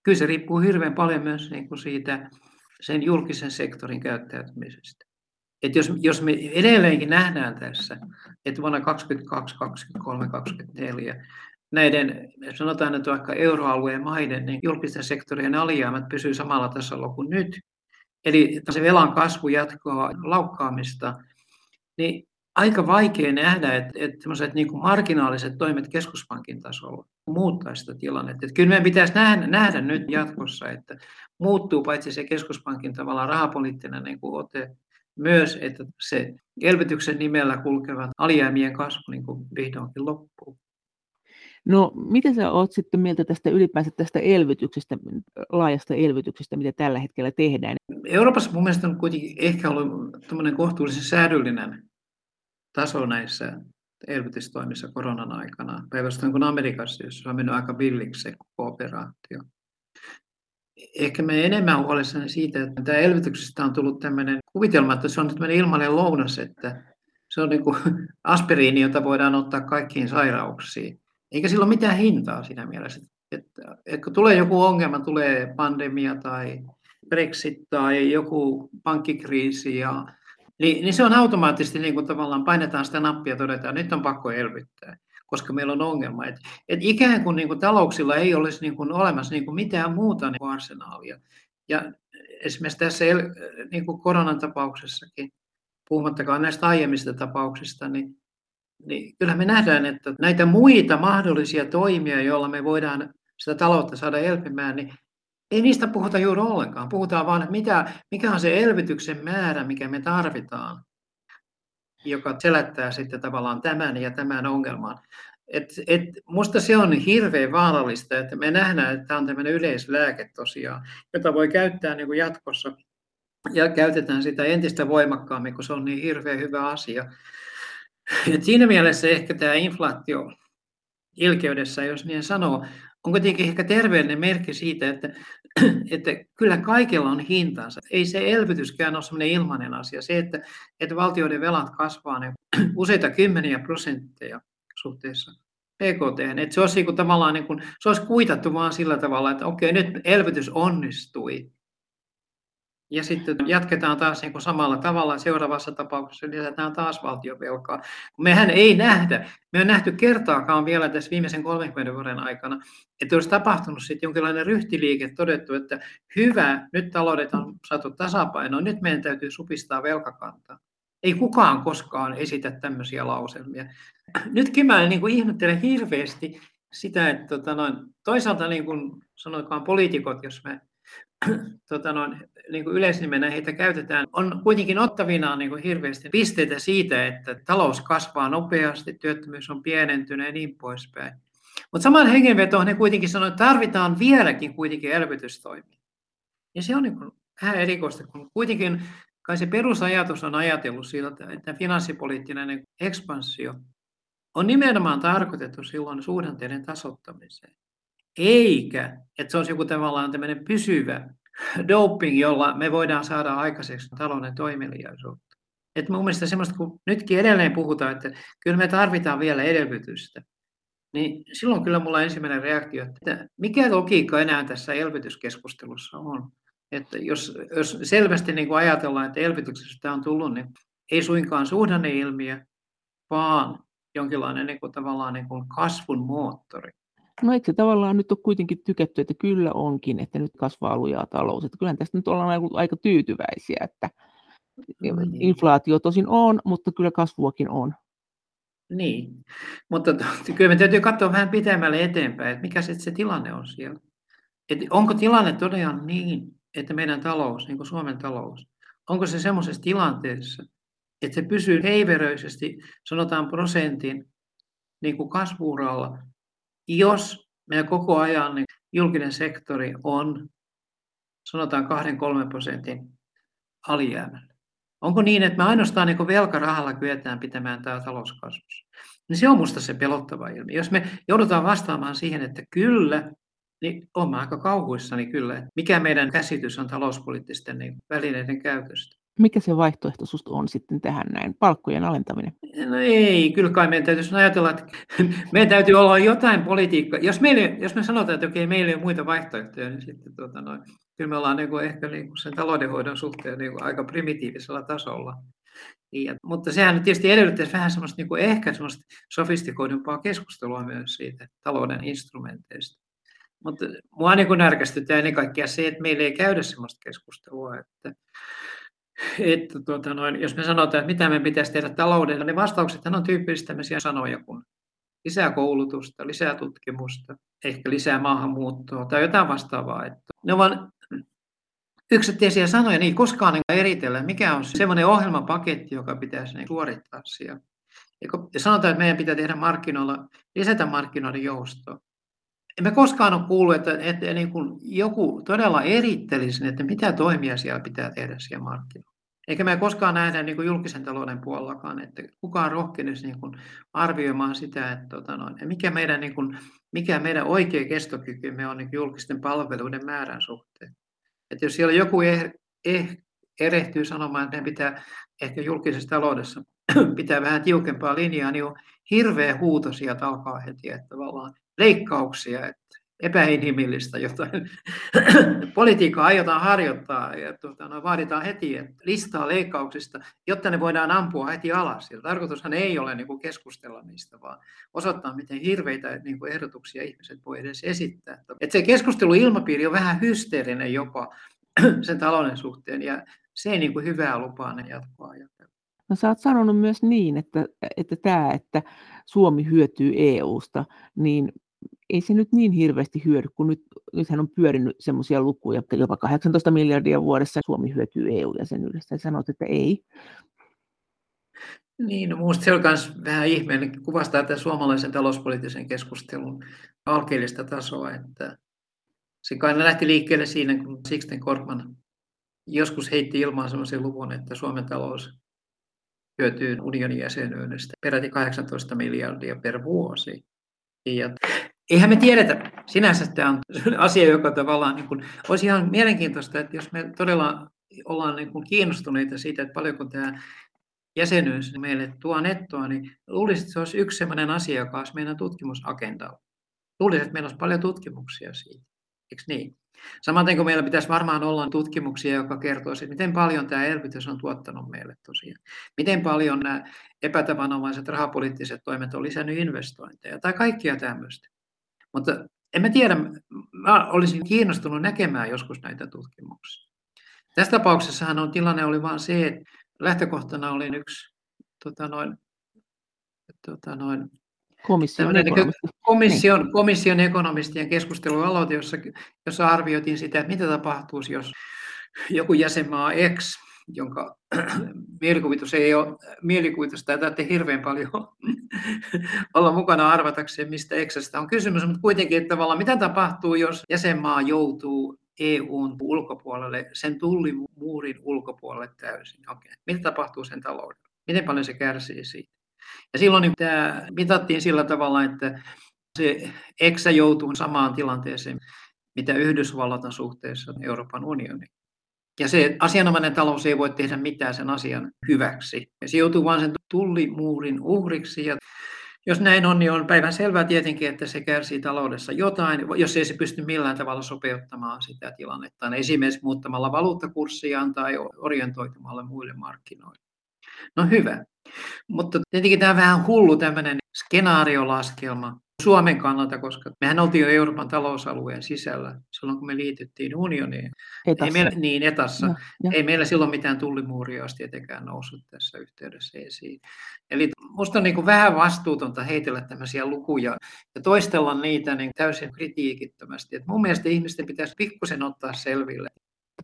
kyllä se riippuu hirveän paljon myös niin kuin siitä sen julkisen sektorin käyttäytymisestä. Että jos, jos me edelleenkin nähdään tässä, että vuonna 2022, 2023, 2024 näiden, sanotaan että vaikka euroalueen maiden, niin julkisten sektorien alijäämät pysyy samalla tasolla kuin nyt, eli se velan kasvu jatkaa laukkaamista, niin aika vaikea nähdä, että, että niin kuin marginaaliset toimet keskuspankin tasolla muuttaa sitä tilannetta. Että kyllä meidän pitäisi nähdä, nähdä nyt jatkossa, että muuttuu paitsi se keskuspankin tavallaan rahapoliittinen niin kuin ote, myös, että se elvytyksen nimellä kulkevat alijäämien kasvu niin kuin vihdoinkin loppuu. No, miten sä oot sitten mieltä tästä ylipäänsä tästä elvytyksestä, laajasta elvytyksestä, mitä tällä hetkellä tehdään? Euroopassa mun mielestä on kuitenkin ehkä ollut kohtuullisen säädyllinen taso näissä elvytystoimissa koronan aikana, päinvastoin kuin Amerikassa, jossa on mennyt aika villiksi se kooperaatio. Ehkä me enemmän huolissani siitä, että tämä elvytyksestä on tullut tämmöinen kuvitelma, että se on tämmöinen ilmainen lounas, että se on niin kuin aspiriini, jota voidaan ottaa kaikkiin sairauksiin. Eikä sillä ole mitään hintaa siinä mielessä. Että, että kun tulee joku ongelma, tulee pandemia tai Brexit tai joku pankkikriisi, ja, niin, niin se on automaattisesti niin kuin tavallaan painetaan sitä nappia ja todetaan, että nyt on pakko elvyttää, koska meillä on ongelma. Et, et ikään kuin, niin kuin talouksilla ei olisi niin kuin olemassa niin kuin mitään muuta niin kuin arsenaalia. Ja esimerkiksi tässä niin kuin koronan tapauksessakin, puhumattakaan näistä aiemmista tapauksista, niin niin kyllä me nähdään, että näitä muita mahdollisia toimia, joilla me voidaan sitä taloutta saada elpymään, niin ei niistä puhuta juuri ollenkaan. Puhutaan vaan, mitä, mikä on se elvytyksen määrä, mikä me tarvitaan, joka selättää sitten tavallaan tämän ja tämän ongelman. Et, et, musta se on hirveän vaarallista, että me nähdään, että tämä on tämmöinen yleislääke tosiaan, jota voi käyttää niin kuin jatkossa ja käytetään sitä entistä voimakkaammin, kun se on niin hirveän hyvä asia Et siinä mielessä ehkä tämä inflaatio ilkeydessä, jos niin sanoo, on kuitenkin ehkä terveellinen merkki siitä, että, että kyllä kaikella on hintansa. Ei se elvytyskään ole sellainen ilmainen asia. Se, että, että valtioiden velat kasvaa ne useita kymmeniä prosentteja suhteessa PKT, että se olisi niin kuin tavallaan niin kuin, se olisi kuitattu vaan sillä tavalla, että okei, nyt elvytys onnistui. Ja sitten jatketaan taas niin kuin samalla tavalla. Seuraavassa tapauksessa lisätään taas valtiovelkaa. Mehän ei nähdä, me on nähty kertaakaan vielä tässä viimeisen 30 vuoden aikana, että olisi tapahtunut sitten jonkinlainen ryhtiliike, todettu, että hyvä, nyt taloudet on saatu tasapainoon, nyt meidän täytyy supistaa velkakantaa. Ei kukaan koskaan esitä tämmöisiä lauselmia. Nytkin mä niin kuin ihmettelen hirveästi sitä, että tota noin, toisaalta niin kuin sanotaan poliitikot, jos me tota noin, niin kuin yleisnimenä heitä käytetään, on kuitenkin ottavinaan niin kuin hirveästi pisteitä siitä, että talous kasvaa nopeasti, työttömyys on pienentynyt ja niin poispäin. Mutta saman hengenvetoon he kuitenkin sanoivat, että tarvitaan vieläkin kuitenkin elvytystoimia. Ja se on niin kuin vähän erikoista, kun kuitenkin kai se perusajatus on ajatellut siltä, että finanssipoliittinen ekspansio on nimenomaan tarkoitettu silloin suhdanteiden tasottamiseen. Eikä, että se olisi joku tavallaan tämmöinen pysyvä doping, jolla me voidaan saada aikaiseksi talouden toimeliaisuutta. Et mun mielestä semmoista, kun nytkin edelleen puhutaan, että kyllä me tarvitaan vielä elvytystä, niin silloin kyllä mulla ensimmäinen reaktio, että mikä logiikka enää tässä elvytyskeskustelussa on. Että jos, jos selvästi niin kuin ajatellaan, että elvytyksestä on tullut, niin ei suinkaan suhdanneilmiö, vaan jonkinlainen niin kuin, tavallaan niin kuin kasvun moottori. No eikö se tavallaan nyt ole kuitenkin tykätty, että kyllä onkin, että nyt kasvaa lujaa talous. Että kyllähän tästä nyt ollaan aika tyytyväisiä, että niin. inflaatio tosin on, mutta kyllä kasvuakin on. Niin, mutta kyllä me täytyy katsoa vähän pitemmälle eteenpäin, että mikä se, se tilanne on siellä. Että onko tilanne todella niin, että meidän talous, niin kuin Suomen talous, onko se semmoisessa tilanteessa, että se pysyy heiveröisesti, sanotaan prosentin niin kuin kasvuuralla, jos meidän koko ajan niin julkinen sektori on, sanotaan 2-3 prosentin alijäämällä. Onko niin, että me ainoastaan niin velkarahalla kyetään pitämään tämä talouskasvussa? Niin se on minusta se pelottava ilmiö. Jos me joudutaan vastaamaan siihen, että kyllä, niin olen aika kauhuissani kyllä, että mikä meidän käsitys on talouspoliittisten niin välineiden käytöstä. Mikä se vaihtoehto susta on sitten tähän näin, palkkojen alentaminen? No ei, kyllä kai meidän täytyisi ajatella, että meidän täytyy olla jotain politiikkaa. Jos, meille, jos me sanotaan, että okei, meillä ei ole muita vaihtoehtoja, niin sitten tuota, noin, kyllä me ollaan niin kuin, ehkä niin kuin sen taloudenhoidon suhteen niin kuin aika primitiivisella tasolla. Ja, mutta sehän tietysti edellyttäisi vähän semmoista niin kuin ehkä semmoista sofistikoidumpaa keskustelua myös siitä talouden instrumenteista. Mutta mua niin närkästyttää ennen kaikkea se, että meillä ei käydä sellaista keskustelua, että, että tuota noin, jos me sanotaan, että mitä me pitäisi tehdä taloudella, niin vastaukset on tyypillisesti tämmöisiä sanoja kuin lisää koulutusta, lisää tutkimusta, ehkä lisää maahanmuuttoa tai jotain vastaavaa. Että ne ovat yksittäisiä sanoja, niin koskaan ei eritellä, mikä on semmoinen ohjelmapaketti, joka pitäisi niin suorittaa siellä. Ja sanotaan, että meidän pitää tehdä markkinoilla, lisätä markkinoiden joustoa emme koskaan ole kuullut, että, että niin kuin joku todella erittelisi, että mitä toimia siellä pitää tehdä siellä markkinoilla. Eikä me koskaan nähdä niin kuin julkisen talouden puolellakaan, että kukaan rohkenisi niin kuin arvioimaan sitä, että tota noin, mikä, meidän, niin kuin, mikä meidän oikea kestokykymme on niin julkisten palveluiden määrän suhteen. Että jos siellä joku eh, eh, erehtyy sanomaan, että pitää ehkä julkisessa taloudessa pitää vähän tiukempaa linjaa, niin on hirveä huuto sieltä alkaa heti, että tavallaan leikkauksia, että epäinhimillistä jotain politiikkaa aiotaan harjoittaa ja tuota, no, vaaditaan heti että listaa leikkauksista, jotta ne voidaan ampua heti alas. Ja tarkoitushan ei ole niin kuin keskustella niistä, vaan osoittaa, miten hirveitä niin kuin ehdotuksia ihmiset voi edes esittää. Että se keskusteluilmapiiri on vähän hysteerinen jopa sen talouden suhteen ja se ei niin kuin hyvää lupaa ne jatkoa. No sä oot sanonut myös niin, että, että tämä, että Suomi hyötyy EUsta, niin ei se nyt niin hirveästi hyödy, kun nyt, nythän on pyörinyt semmoisia lukuja, että jopa 18 miljardia vuodessa Suomi hyötyy EU-jäsenyydestä. Ja sanot, että ei. Niin, no minusta se on myös vähän ihmeellinen, kuvastaa tätä suomalaisen talouspoliittisen keskustelun alkeellista tasoa, että se kai lähti liikkeelle siinä, kun Sixten Korkman joskus heitti ilmaan sellaisen luvun, että Suomen talous hyötyy unionin jäsenyydestä peräti 18 miljardia per vuosi. Ja eihän me tiedetä, sinänsä tämä on asia, joka tavallaan niin kuin, olisi ihan mielenkiintoista, että jos me todella ollaan niin kuin kiinnostuneita siitä, että paljonko tämä jäsenyys meille tuo nettoa, niin luulisin, että se olisi yksi sellainen asia, joka olisi meidän tutkimusagendalla. Luulisin, että meillä olisi paljon tutkimuksia siitä. Eikö niin? Samaten kuin meillä pitäisi varmaan olla tutkimuksia, joka kertoo että miten paljon tämä elvytys on tuottanut meille tosiaan. Miten paljon nämä epätavanomaiset rahapoliittiset toimet on lisännyt investointeja tai kaikkia tämmöistä. Mutta en mä tiedä, mä olisin kiinnostunut näkemään joskus näitä tutkimuksia. Tässä tapauksessahan on, tilanne oli vain se, että lähtökohtana oli yksi tota noin, tota noin, komission, ekonomisti. komission, niin. komission ekonomistien keskustelualoite, jossa, jossa arvioitiin sitä, että mitä tapahtuisi, jos joku jäsenmaa X, jonka mielikuvitus ei ole mielikuvitus, tai täytyy hirveän paljon olla mukana arvatakseen, mistä Xstä on kysymys, mutta kuitenkin, että tavallaan mitä tapahtuu, jos jäsenmaa joutuu EUn ulkopuolelle, sen tullimuurin ulkopuolelle täysin. Okei. Mitä tapahtuu sen taloudelle? Miten paljon se kärsii siitä? Ja silloin niin tämä mitattiin sillä tavalla, että se EXA joutuu samaan tilanteeseen, mitä Yhdysvallat on suhteessa Euroopan unioniin. Ja se asianomainen talous ei voi tehdä mitään sen asian hyväksi. Ja se joutuu vain sen tullimuurin uhriksi. Ja jos näin on, niin on päivän selvää tietenkin, että se kärsii taloudessa jotain, jos ei se pysty millään tavalla sopeuttamaan sitä tilannetta, esimerkiksi muuttamalla valuuttakurssiaan tai orientoitumalla muille markkinoille. No hyvä. Mutta tietenkin tämä on vähän hullu tämmöinen skenaariolaskelma Suomen kannalta, koska mehän oltiin jo Euroopan talousalueen sisällä silloin, kun me liityttiin unioniin. Etassa. Ei meillä, niin, etassa. No, no. Ei meillä silloin mitään tullimuuria olisi tietenkään noussut tässä yhteydessä esiin. Eli minusta on niin kuin vähän vastuutonta heitellä tämmöisiä lukuja ja toistella niitä niin täysin kritiikittömästi. Et mun mielestä ihmisten pitäisi pikkusen ottaa selville,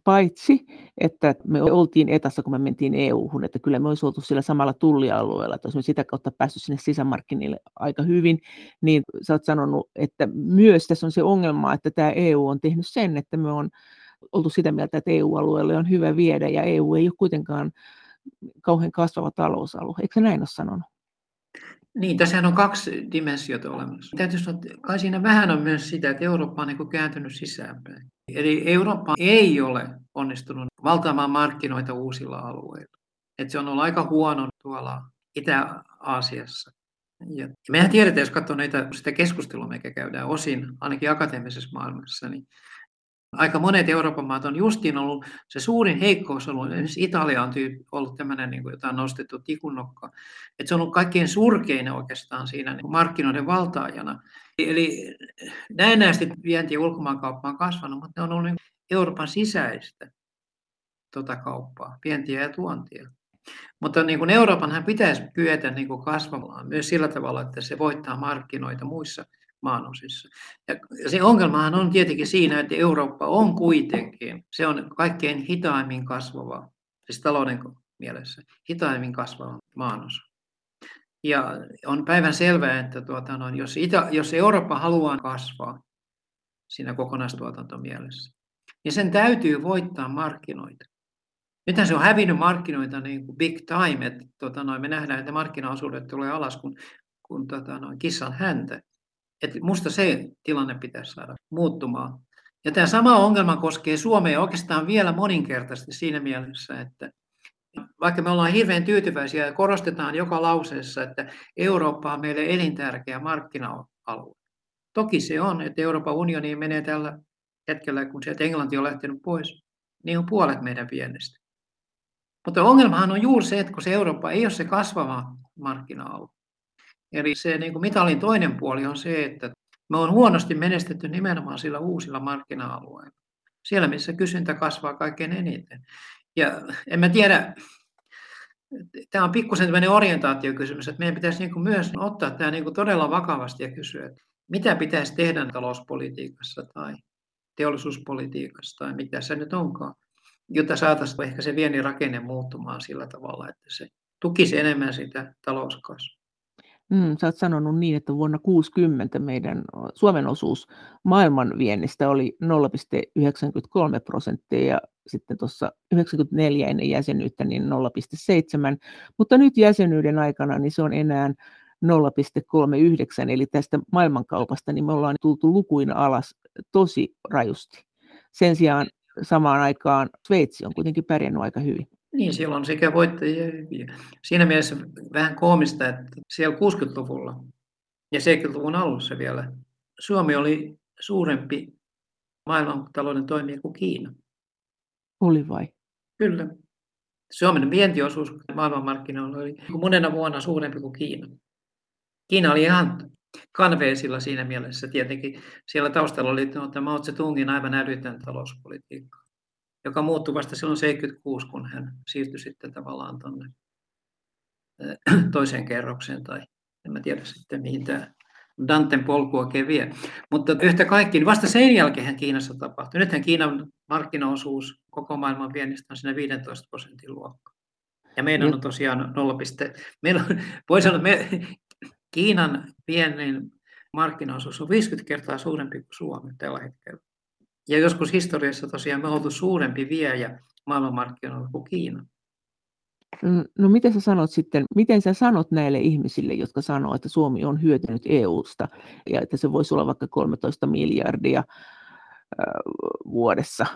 paitsi että me oltiin etässä, kun me mentiin EU-hun, että kyllä me olisi oltu sillä samalla tullialueella, että olisimme sitä kautta päässyt sinne sisämarkkinoille aika hyvin, niin sä oot sanonut, että myös tässä on se ongelma, että tämä EU on tehnyt sen, että me on oltu sitä mieltä, että EU-alueelle on hyvä viedä, ja EU ei ole kuitenkaan kauhean kasvava talousalue. Eikö näin ole sanonut? Niin, tässä on kaksi dimensiota olemassa. Täytyy sanoa, että kai siinä vähän on myös sitä, että Eurooppa on niin kääntynyt sisäänpäin. Eli Eurooppa ei ole onnistunut valtaamaan markkinoita uusilla alueilla. Et se on ollut aika huono tuolla Itä-Aasiassa. Ja mehän tiedetään, jos katsoo näitä, sitä keskustelua, mikä käydään osin, ainakin akateemisessa maailmassa, niin aika monet Euroopan maat on justiin ollut, se suurin heikkous ollut, esimerkiksi Italia on ollut tämmöinen, niin kuin, jota on nostettu tikunnokka, että se on ollut kaikkein surkein oikeastaan siinä niin markkinoiden valtaajana. Eli näennäisesti vienti- ulkomaankauppa on kasvanut, mutta ne on ollut niin Euroopan sisäistä tota kauppaa, vientiä ja tuontia. Mutta niin kuin Euroopanhan pitäisi kyetä niin kuin kasvamaan myös sillä tavalla, että se voittaa markkinoita muissa maanosissa. Ja se ongelmahan on tietenkin siinä, että Eurooppa on kuitenkin, se on kaikkein hitaimmin kasvava, siis talouden mielessä, hitaimmin kasvava maanosa. Ja on päivän selvää, että tuota, no, jos, Itä, jos Eurooppa haluaa kasvaa siinä kokonaistuotantomielessä, niin sen täytyy voittaa markkinoita. Nythän se on hävinnyt markkinoita niin kuin big time, että tuota, no, me nähdään, että markkinaosuudet tulee alas kuin, kuin tuota, no, kissan häntä. Et musta se tilanne pitäisi saada muuttumaan. Ja tämä sama ongelma koskee Suomea oikeastaan vielä moninkertaisesti siinä mielessä, että vaikka me ollaan hirveän tyytyväisiä ja korostetaan joka lauseessa, että Eurooppa on meille elintärkeä markkina-alue. Toki se on, että Euroopan unioni menee tällä hetkellä, kun sieltä Englanti on lähtenyt pois, niin on puolet meidän viennistä. Mutta ongelmahan on juuri se, että kun se Eurooppa ei ole se kasvava markkina-alue. Eli se niin kuin mitalin toinen puoli on se, että me on huonosti menestetty nimenomaan sillä uusilla markkina-alueilla. Siellä, missä kysyntä kasvaa kaikkein eniten. Ja en mä tiedä, tämä on pikkusen tämmöinen orientaatiokysymys, että meidän pitäisi niin myös ottaa tämä niin todella vakavasti ja kysyä, että mitä pitäisi tehdä talouspolitiikassa tai teollisuuspolitiikassa tai mitä se nyt onkaan, jotta saataisiin ehkä se viennin rakenne muuttumaan sillä tavalla, että se tukisi enemmän sitä talouskasvua. Mm, sä oot sanonut niin, että vuonna 60 meidän Suomen osuus maailman viennistä oli 0,93 prosenttia ja sitten tuossa 94 ennen jäsenyyttä niin 0,7, mutta nyt jäsenyyden aikana niin se on enää 0,39, eli tästä maailmankaupasta niin me ollaan tultu lukuina alas tosi rajusti. Sen sijaan samaan aikaan Sveitsi on kuitenkin pärjännyt aika hyvin. Niin, siellä on sekä voittajia ja hyviä. Siinä mielessä vähän koomista, että siellä 60-luvulla ja 70-luvun alussa vielä Suomi oli suurempi maailmantalouden toimija kuin Kiina. Oli vai? Kyllä. Suomen vientiosuus maailmanmarkkinoilla oli monena vuonna suurempi kuin Kiina. Kiina oli ihan kanveesilla siinä mielessä tietenkin. Siellä taustalla oli tuota Mao Tse-tungin aivan älytön talouspolitiikka, joka muuttui vasta silloin 76, kun hän siirtyi sitten tavallaan tuonne toiseen kerrokseen tai en mä tiedä sitten mihin tämä Danten polku oikein vie. Mutta yhtä kaikki, niin vasta sen jälkeen Kiinassa tapahtui. Nythän Kiinan markkinaosuus koko maailman viennistä on siinä 15 prosentin luokka. Ja meidän on tosiaan 0, meillä on, voi sanoa, me, Kiinan viennin markkinaosuus on 50 kertaa suurempi kuin Suomi tällä hetkellä. Ja joskus historiassa tosiaan me oltu suurempi viejä maailmanmarkkinoilla kuin Kiina. Mm, no miten sä sanot sitten, miten sä sanot näille ihmisille, jotka sanoo, että Suomi on hyötynyt EUsta ja että se voisi olla vaikka 13 miljardia vuodessa,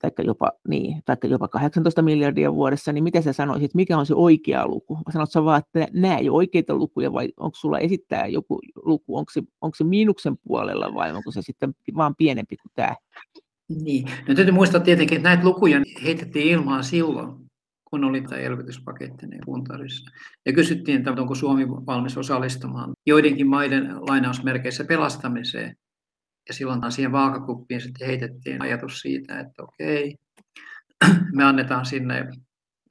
tai jopa, niin, tai jopa 18 miljardia vuodessa, niin miten sä sanoisit, mikä on se oikea luku? Sanotko sä vaan, että nämä ei ole oikeita lukuja, vai onko sulla esittää joku luku, onko se, onko se miinuksen puolella vai onko se sitten vaan pienempi kuin tämä? Niin, no täytyy muistaa tietenkin, että näitä lukuja heitettiin ilmaan silloin, kun oli tämä elvytyspaketti niin puntarissa. Ja kysyttiin, että onko Suomi valmis osallistumaan joidenkin maiden lainausmerkeissä pelastamiseen. Ja silloin siihen vaakakuppiin sitten heitettiin ajatus siitä, että okei, me annetaan sinne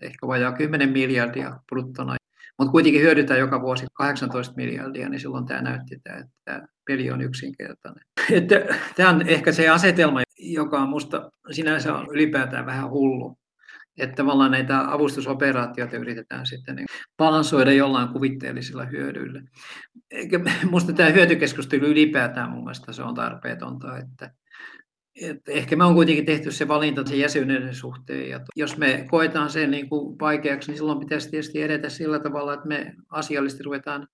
ehkä vajaa 10 miljardia bruttona, mutta kuitenkin hyödytään joka vuosi 18 miljardia, niin silloin tämä näytti, että tämä peli on yksinkertainen. Että tämä on ehkä se asetelma, joka on minusta sinänsä on ylipäätään vähän hullu. Että tavallaan näitä avustusoperaatioita yritetään sitten niin balansoida jollain kuvitteellisilla hyödyillä. Eikä, musta tämä hyötykeskustelu ylipäätään mun mielestä se on tarpeetonta, että, että ehkä me on kuitenkin tehty se valinta sen jäsenyyden suhteen, ja jos me koetaan sen niin kuin vaikeaksi, niin silloin pitäisi tietysti edetä sillä tavalla, että me asiallisesti ruvetaan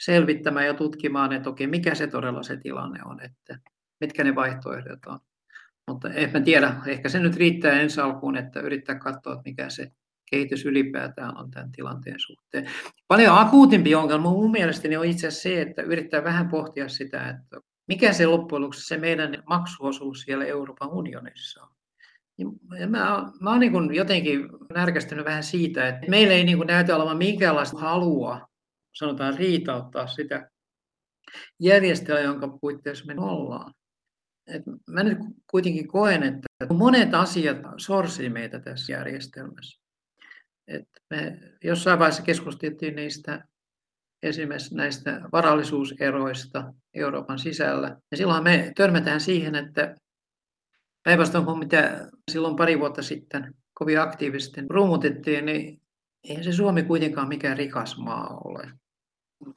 selvittämään ja tutkimaan, että okei, mikä se todella se tilanne on, että mitkä ne vaihtoehdot on. Mutta en mä tiedä, ehkä se nyt riittää ensi alkuun, että yrittää katsoa, että mikä se kehitys ylipäätään on tämän tilanteen suhteen. Paljon akuutimpi ongelma mun mielestäni on itse asiassa se, että yrittää vähän pohtia sitä, että mikä se loppujen lopuksi se meidän maksuosuus siellä Euroopan unionissa on. Ja mä, mä oon niin jotenkin närkästynyt vähän siitä, että meillä ei niin näytä olevan minkäänlaista halua, sanotaan riitauttaa sitä järjestelmää, jonka puitteissa me ollaan. Et mä nyt kuitenkin koen, että monet asiat sorsii meitä tässä järjestelmässä. Et me jossain vaiheessa keskusteltiin niistä esimerkiksi näistä varallisuuseroista Euroopan sisällä. Ja silloin me törmätään siihen, että päinvastoin kuin mitä silloin pari vuotta sitten kovin aktiivisesti ruumutettiin, niin eihän se Suomi kuitenkaan mikään rikas maa ole.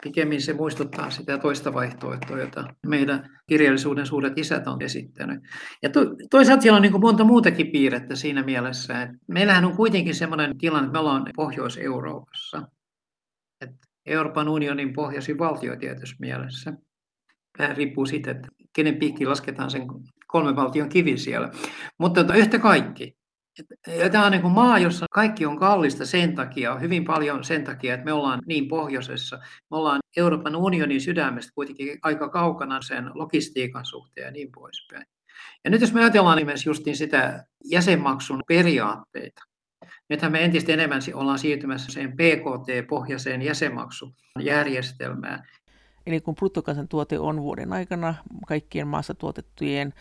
Pikemmin se muistuttaa sitä toista vaihtoehtoa, jota meidän kirjallisuuden suuret isät on esittänyt. Ja to, toisaalta siellä on niin monta muutakin piirrettä siinä mielessä, että meillähän on kuitenkin sellainen tilanne, että me ollaan Pohjois-Euroopassa. Että Euroopan unionin pohjaisin valtio tietysti mielessä. Vähän riippuu siitä, että kenen piikki lasketaan sen kolmen valtion kivi siellä. Mutta yhtä kaikki, ja tämä on niin kuin maa, jossa kaikki on kallista sen takia, hyvin paljon sen takia, että me ollaan niin pohjoisessa. Me ollaan Euroopan unionin sydämestä kuitenkin aika kaukana sen logistiikan suhteen ja niin poispäin. Ja nyt jos me ajatellaan nimessä justiin sitä jäsenmaksun periaatteita, nythän me entistä enemmän ollaan siirtymässä sen PKT-pohjaiseen jäsenmaksujärjestelmään, Eli kun bruttokansantuote on vuoden aikana kaikkien maassa tuotettujen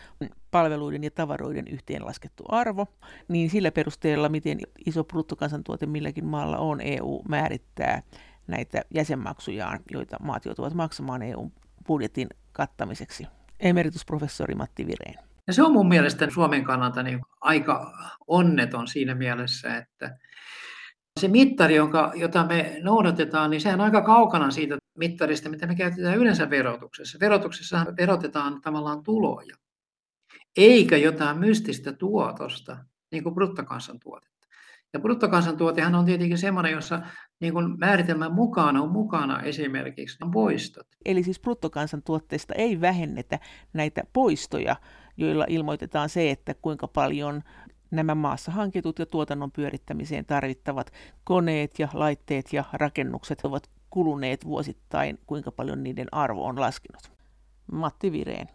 palveluiden ja tavaroiden yhteenlaskettu arvo, niin sillä perusteella, miten iso bruttokansantuote milläkin maalla on, EU määrittää näitä jäsenmaksujaan, joita maat joutuvat maksamaan EU-budjetin kattamiseksi. Emeritusprofessori Matti Vireen. Ja se on mun mielestä Suomen kannalta niin aika onneton siinä mielessä, että se mittari, jonka, jota me noudatetaan, niin se on aika kaukana siitä mittarista, mitä me käytetään yleensä verotuksessa. Verotuksessa verotetaan tavallaan tuloja, eikä jotain mystistä tuotosta, niin kuin bruttokansantuotetta. Ja bruttokansantuotehan on tietenkin semmoinen, jossa niin kuin määritelmän mukaan on mukana esimerkiksi poistot. Eli siis bruttokansantuotteesta ei vähennetä näitä poistoja, joilla ilmoitetaan se, että kuinka paljon nämä maassa hankitut ja tuotannon pyörittämiseen tarvittavat koneet ja laitteet ja rakennukset ovat kuluneet vuosittain, kuinka paljon niiden arvo on laskenut. Matti Vireen.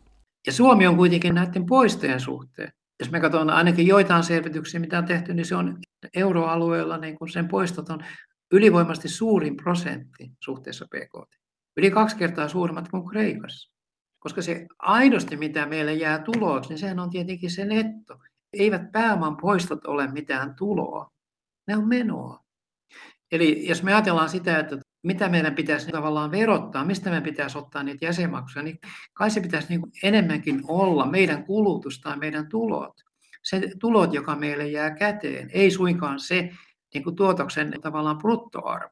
Ja Suomi on kuitenkin näiden poistojen suhteen. Jos me katsotaan ainakin joitain selvityksiä, mitä on tehty, niin se on euroalueella, niin kun sen poistot on ylivoimasti suurin prosentti suhteessa PKT. Yli kaksi kertaa suuremmat kuin Kreikassa. Koska se aidosti, mitä meille jää tuloksi, niin sehän on tietenkin se netto. Eivät pääoman poistot ole mitään tuloa, ne on menoa. Eli jos me ajatellaan sitä, että mitä meidän pitäisi tavallaan verottaa, mistä meidän pitäisi ottaa niitä jäsenmaksuja, niin kai se pitäisi niin enemmänkin olla meidän kulutus tai meidän tulot. Se tulot, joka meille jää käteen, ei suinkaan se niin kuin tuotoksen tavallaan bruttoarvo.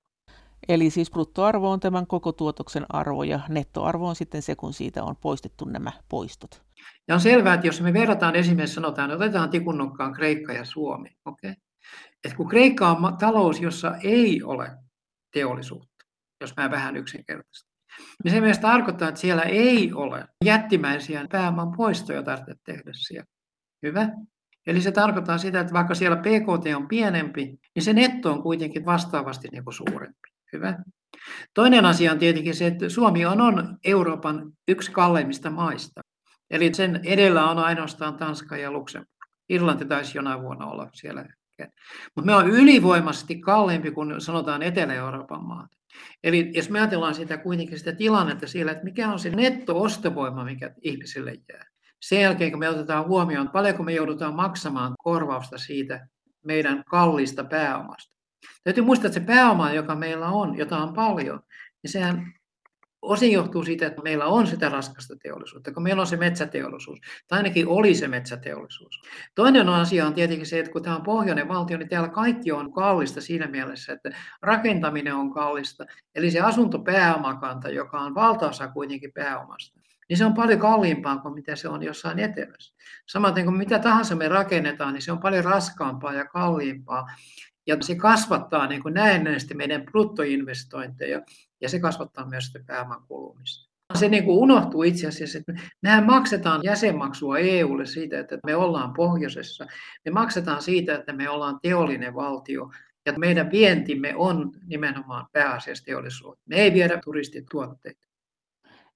Eli siis bruttoarvo on tämän koko tuotoksen arvo ja nettoarvo on sitten se, kun siitä on poistettu nämä poistot. Ja on selvää, että jos me verrataan esimerkiksi sanotaan, että otetaan tikunnokkaan Kreikka ja Suomi. Okay? että kun Kreikka on talous, jossa ei ole teollisuutta, jos mä vähän yksinkertaisesti, niin se myös tarkoittaa, että siellä ei ole jättimäisiä pääoman poistoja tarvitse tehdä siellä. Hyvä? Eli se tarkoittaa sitä, että vaikka siellä PKT on pienempi, niin se netto on kuitenkin vastaavasti niin kuin suurempi. Hyvä? Toinen asia on tietenkin se, että Suomi on, on Euroopan yksi kalleimmista maista. Eli sen edellä on ainoastaan Tanska ja Luxemburg. Irlanti taisi jonain vuonna olla siellä mutta me on ylivoimaisesti kalliimpi kuin sanotaan Etelä-Euroopan maat. Eli jos me ajatellaan sitä kuitenkin sitä tilannetta siellä, että mikä on se netto-ostovoima, mikä ihmisille jää. Sen jälkeen, kun me otetaan huomioon, paljonko me joudutaan maksamaan korvausta siitä meidän kalliista pääomasta. Täytyy muistaa, että se pääoma, joka meillä on, jota on paljon, niin sehän osin johtuu siitä, että meillä on sitä raskasta teollisuutta, kun meillä on se metsäteollisuus, tai ainakin oli se metsäteollisuus. Toinen asia on tietenkin se, että kun tämä on pohjoinen valtio, niin täällä kaikki on kallista siinä mielessä, että rakentaminen on kallista, eli se asuntopääomakanta, joka on valtaosa kuitenkin pääomasta, niin se on paljon kalliimpaa kuin mitä se on jossain etelässä. Samaten kuin mitä tahansa me rakennetaan, niin se on paljon raskaampaa ja kalliimpaa. Ja se kasvattaa niin kuin näennäisesti meidän bruttoinvestointeja ja se kasvattaa myös sitä pääoman kulumista. Se niin kuin unohtuu itse asiassa, että mehän maksetaan jäsenmaksua EUlle siitä, että me ollaan pohjoisessa. Me maksetaan siitä, että me ollaan teollinen valtio ja meidän vientimme on nimenomaan pääasiassa teollisuutta. Me ei viedä turistituotteita.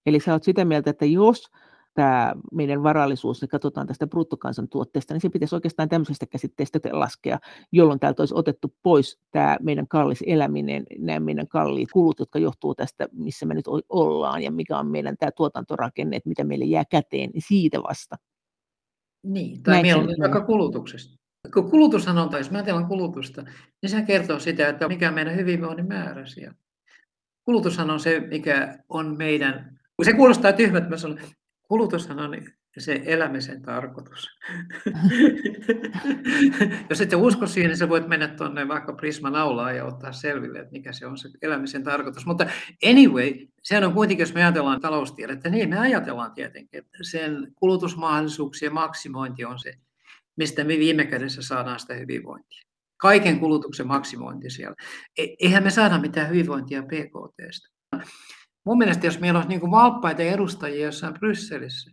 Eli sä oot sitä mieltä, että jos tämä meidän varallisuus, niin katsotaan tästä bruttokansantuotteesta, niin se pitäisi oikeastaan tämmöisestä käsitteestä laskea, jolloin täältä olisi otettu pois tämä meidän kallis eläminen, nämä meidän kalliit kulut, jotka johtuu tästä, missä me nyt ollaan ja mikä on meidän tämä tuotantorakenne, että mitä meille jää käteen, niin siitä vasta. Niin, tai mieluummin vaikka kulutuksesta. Kun kulutushan on, tai jos mä ajatellaan kulutusta, niin se kertoo sitä, että mikä on meidän hyvinvoinnin määrä siellä. Kulutushan on se, mikä on meidän, se kuulostaa tyhmät, mä sanon, Kulutushan on se elämisen tarkoitus. Jos et usko siihen, niin sä voit mennä tuonne vaikka Prisma naulaan ja ottaa selville, että mikä se on se elämisen tarkoitus. Mutta anyway, sehän on kuitenkin, jos me ajatellaan taloustiedettä, niin me ajatellaan tietenkin, että sen kulutusmahdollisuuksien maksimointi on se, mistä me viime kädessä saadaan sitä hyvinvointia. Kaiken kulutuksen maksimointi siellä. E, eihän me saada mitään hyvinvointia PKTstä mun mielestä jos meillä olisi niin kuin valppaita edustajia jossain Brysselissä,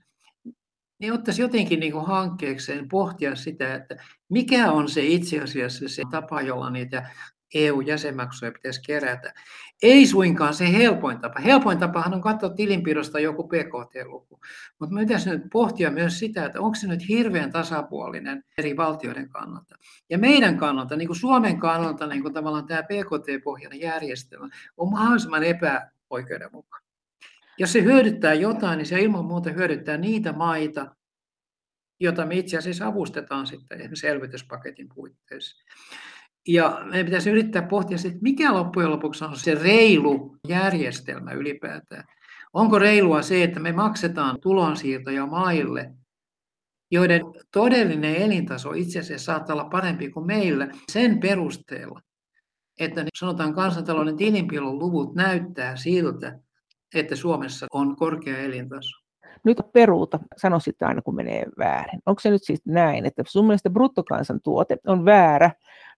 niin ottaisi jotenkin niin kuin hankkeekseen pohtia sitä, että mikä on se itse asiassa se tapa, jolla niitä EU-jäsenmaksuja pitäisi kerätä. Ei suinkaan se helpoin tapa. Helpoin tapahan on katsoa tilinpidosta joku PKT-luku. Mutta me pitäisi nyt pohtia myös sitä, että onko se nyt hirveän tasapuolinen eri valtioiden kannalta. Ja meidän kannalta, niin kuin Suomen kannalta, niin kuin tavallaan tämä PKT-pohjainen järjestelmä on mahdollisimman epä oikeudenmukainen. Jos se hyödyttää jotain, niin se ilman muuta hyödyttää niitä maita, joita me itse asiassa avustetaan sitten esimerkiksi elvytyspaketin puitteissa. Ja meidän pitäisi yrittää pohtia, että mikä loppujen lopuksi on se reilu järjestelmä ylipäätään. Onko reilua se, että me maksetaan tulonsiirtoja maille, joiden todellinen elintaso itse asiassa saattaa olla parempi kuin meillä sen perusteella, että sanotaan kansantalouden tilinpidon luvut näyttää siltä, että Suomessa on korkea elintaso. Nyt peruuta, sano sitten aina kun menee väärin. Onko se nyt siis näin, että sun mielestä bruttokansantuote on väärä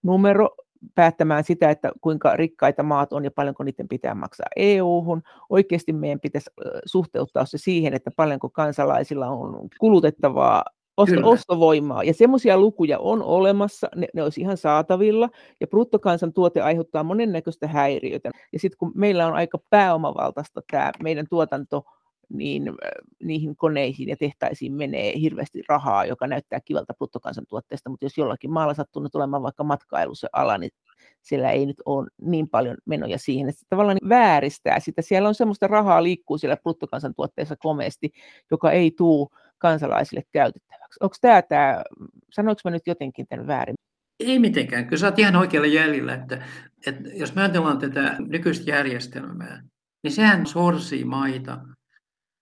numero päättämään sitä, että kuinka rikkaita maat on ja paljonko niiden pitää maksaa EU-hun. Oikeasti meidän pitäisi suhteuttaa se siihen, että paljonko kansalaisilla on kulutettavaa osto, ostovoimaa. Ja semmoisia lukuja on olemassa, ne, ne olisi ihan saatavilla, ja bruttokansantuote aiheuttaa monennäköistä häiriötä. Ja sitten kun meillä on aika pääomavaltaista tämä meidän tuotanto, niin niihin koneihin ja tehtaisiin menee hirveästi rahaa, joka näyttää kivalta bruttokansantuotteesta, mutta jos jollakin maalla sattuu nyt olemaan vaikka matkailu se ala, niin siellä ei nyt ole niin paljon menoja siihen, että se tavallaan vääristää sitä. Siellä on semmoista rahaa liikkuu siellä bruttokansantuotteessa komeasti, joka ei tule kansalaisille käytettäväksi. Onko tämä, tämä sanoinko mä nyt jotenkin tämän väärin? Ei mitenkään. Kyllä sä oot ihan oikealla jäljellä, että, että jos me ajatellaan tätä nykyistä järjestelmää, niin sehän sorsii maita,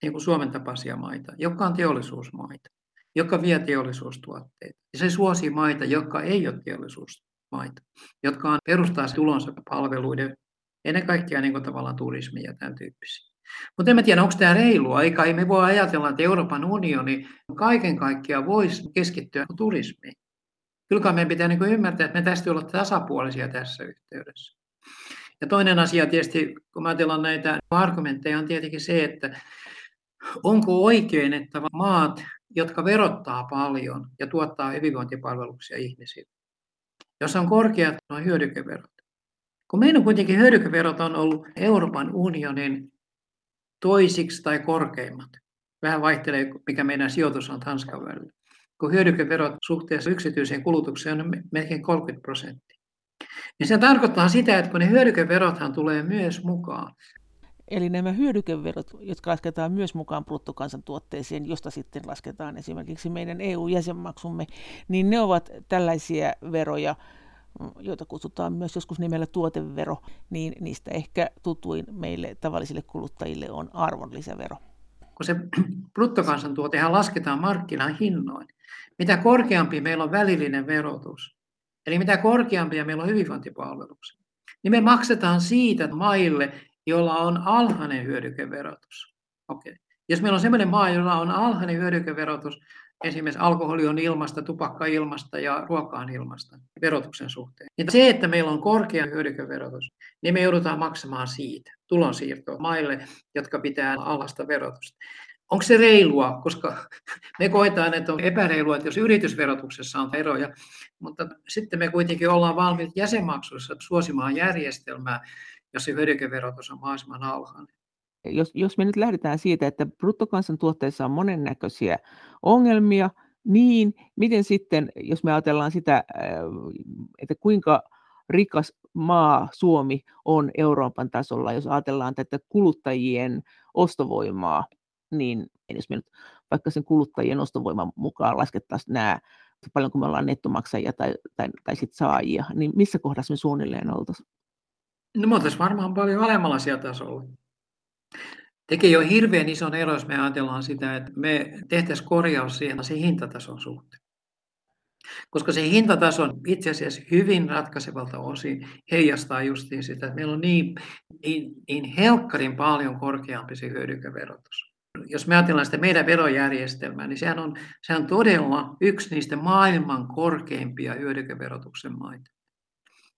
niin kuin Suomen tapaisia maita, jotka on teollisuusmaita, jotka vie teollisuustuotteita. Ja se suosii maita, jotka ei ole teollisuusmaita, jotka on perustaa tulonsa palveluiden, ennen kaikkea niin kuin tavallaan turismi ja tämän tyyppisiä. Mutta en mä tiedä, onko tämä reilua, eikä ei me voi ajatella, että Euroopan unioni kaiken kaikkiaan voisi keskittyä turismiin. Kyllä meidän pitää niin ymmärtää, että me tästä olla tasapuolisia tässä yhteydessä. Ja toinen asia tietysti, kun mä ajatellaan näitä argumentteja, on tietenkin se, että onko oikein, että maat, jotka verottaa paljon ja tuottaa hyvinvointipalveluksia ihmisille, jos on korkeat on hyödykeverot. Kun meidän kuitenkin hyödykeverot on ollut Euroopan unionin toisiksi tai korkeimmat. Vähän vaihtelee, mikä meidän sijoitus on Tanskan välillä. Kun hyödykeverot suhteessa yksityiseen kulutukseen on melkein 30 prosenttia. Niin se tarkoittaa sitä, että kun ne hyödykeverothan tulee myös mukaan. Eli nämä hyödykeverot, jotka lasketaan myös mukaan bruttokansantuotteeseen, josta sitten lasketaan esimerkiksi meidän EU-jäsenmaksumme, niin ne ovat tällaisia veroja, joita kutsutaan myös joskus nimellä tuotevero, niin niistä ehkä tutuin meille tavallisille kuluttajille on arvonlisävero. Kun se bruttokansantuotehan lasketaan markkinahinnoin, mitä korkeampi meillä on välillinen verotus, eli mitä korkeampia meillä on hyvinvointipalveluksia, niin me maksetaan siitä maille, jolla on alhainen hyödykeverotus. Okay. Jos meillä on sellainen maa, jolla on alhainen hyödykeverotus, esimerkiksi alkoholi on ilmasta, tupakka ilmasta ja ruoka on ilmasta verotuksen suhteen. Niin se, että meillä on korkea hyödykeverotus, niin me joudutaan maksamaan siitä tulonsiirtoa maille, jotka pitää alasta verotusta. Onko se reilua, koska me koetaan, että on epäreilua, että jos yritysverotuksessa on eroja, mutta sitten me kuitenkin ollaan valmiit jäsenmaksuissa suosimaan järjestelmää, jos se hyödykeverotus on mahdollisimman alhainen jos, jos me nyt lähdetään siitä, että bruttokansantuotteessa on monennäköisiä ongelmia, niin miten sitten, jos me ajatellaan sitä, äh, että kuinka rikas maa Suomi on Euroopan tasolla, jos ajatellaan tätä kuluttajien ostovoimaa, niin jos me nyt vaikka sen kuluttajien ostovoiman mukaan laskettaisiin nämä, paljonko me ollaan nettomaksajia tai, tai, tai sit saajia, niin missä kohdassa me suunnilleen oltaisiin? No me oltaisiin varmaan paljon alemmalla sieltä tasolla tekee jo hirveän ison ero, jos me ajatellaan sitä, että me tehtäisiin korjaus siihen se hintatason suhteen. Koska se hintataso itse asiassa hyvin ratkaisevalta osin heijastaa justiin sitä, että meillä on niin, niin, niin helkkarin paljon korkeampi se hyödykeverotus. Jos me ajatellaan sitä meidän verojärjestelmää, niin sehän on, sehän on todella yksi niistä maailman korkeimpia hyödykeverotuksen maita.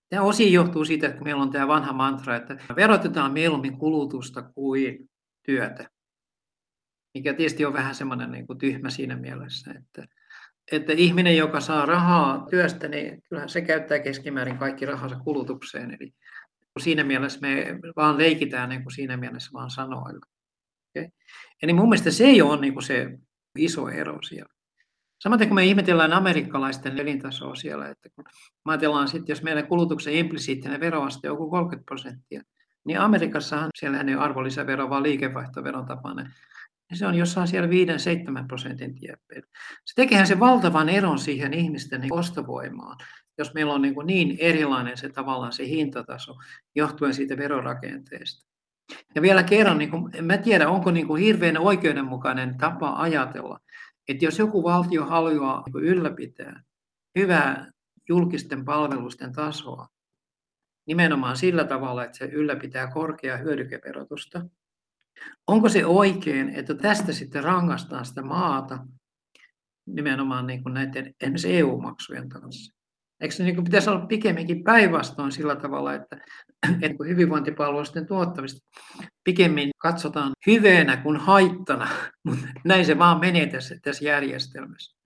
Tämä osin johtuu siitä, että meillä on tämä vanha mantra, että verotetaan mieluummin kulutusta kuin työtä. Mikä tietysti on vähän semmoinen niin kuin tyhmä siinä mielessä, että, että ihminen, joka saa rahaa työstä, niin kyllähän se käyttää keskimäärin kaikki rahansa kulutukseen. Eli siinä mielessä me vaan leikitään niin kuin siinä mielessä vaan sanoilla. Okay? Eli mun mielestä se ei ole niin kuin se iso ero siellä. Samaten kun me ihmetellään amerikkalaisten elintasoa siellä, että kun ajatellaan sitten, jos meidän kulutuksen implisiittinen veroaste on 30 prosenttia, niin Amerikassahan siellä ei ole arvonlisävero, vaan liikevaihtoveron tapainen. Ja se on jossain siellä 5-7 prosentin tieppeillä. Se tekehän se valtavan eron siihen ihmisten ostovoimaan, jos meillä on niin, kuin niin erilainen se tavallaan se hintataso johtuen siitä verorakenteesta. Ja vielä kerran, niin kuin, en mä tiedä, onko niin kuin hirveän oikeudenmukainen tapa ajatella, että jos joku valtio haluaa niin ylläpitää hyvää julkisten palvelusten tasoa, nimenomaan sillä tavalla, että se ylläpitää korkeaa hyödykeverotusta, Onko se oikein, että tästä sitten rangaistaan sitä maata nimenomaan niin kuin näiden esimerkiksi EU-maksujen kanssa? Eikö se niin kuin pitäisi olla pikemminkin päinvastoin sillä tavalla, että, että hyvinvointipalveluiden tuottamista pikemmin katsotaan hyveenä kuin haittana, mutta näin se vaan menee tässä, tässä järjestelmässä.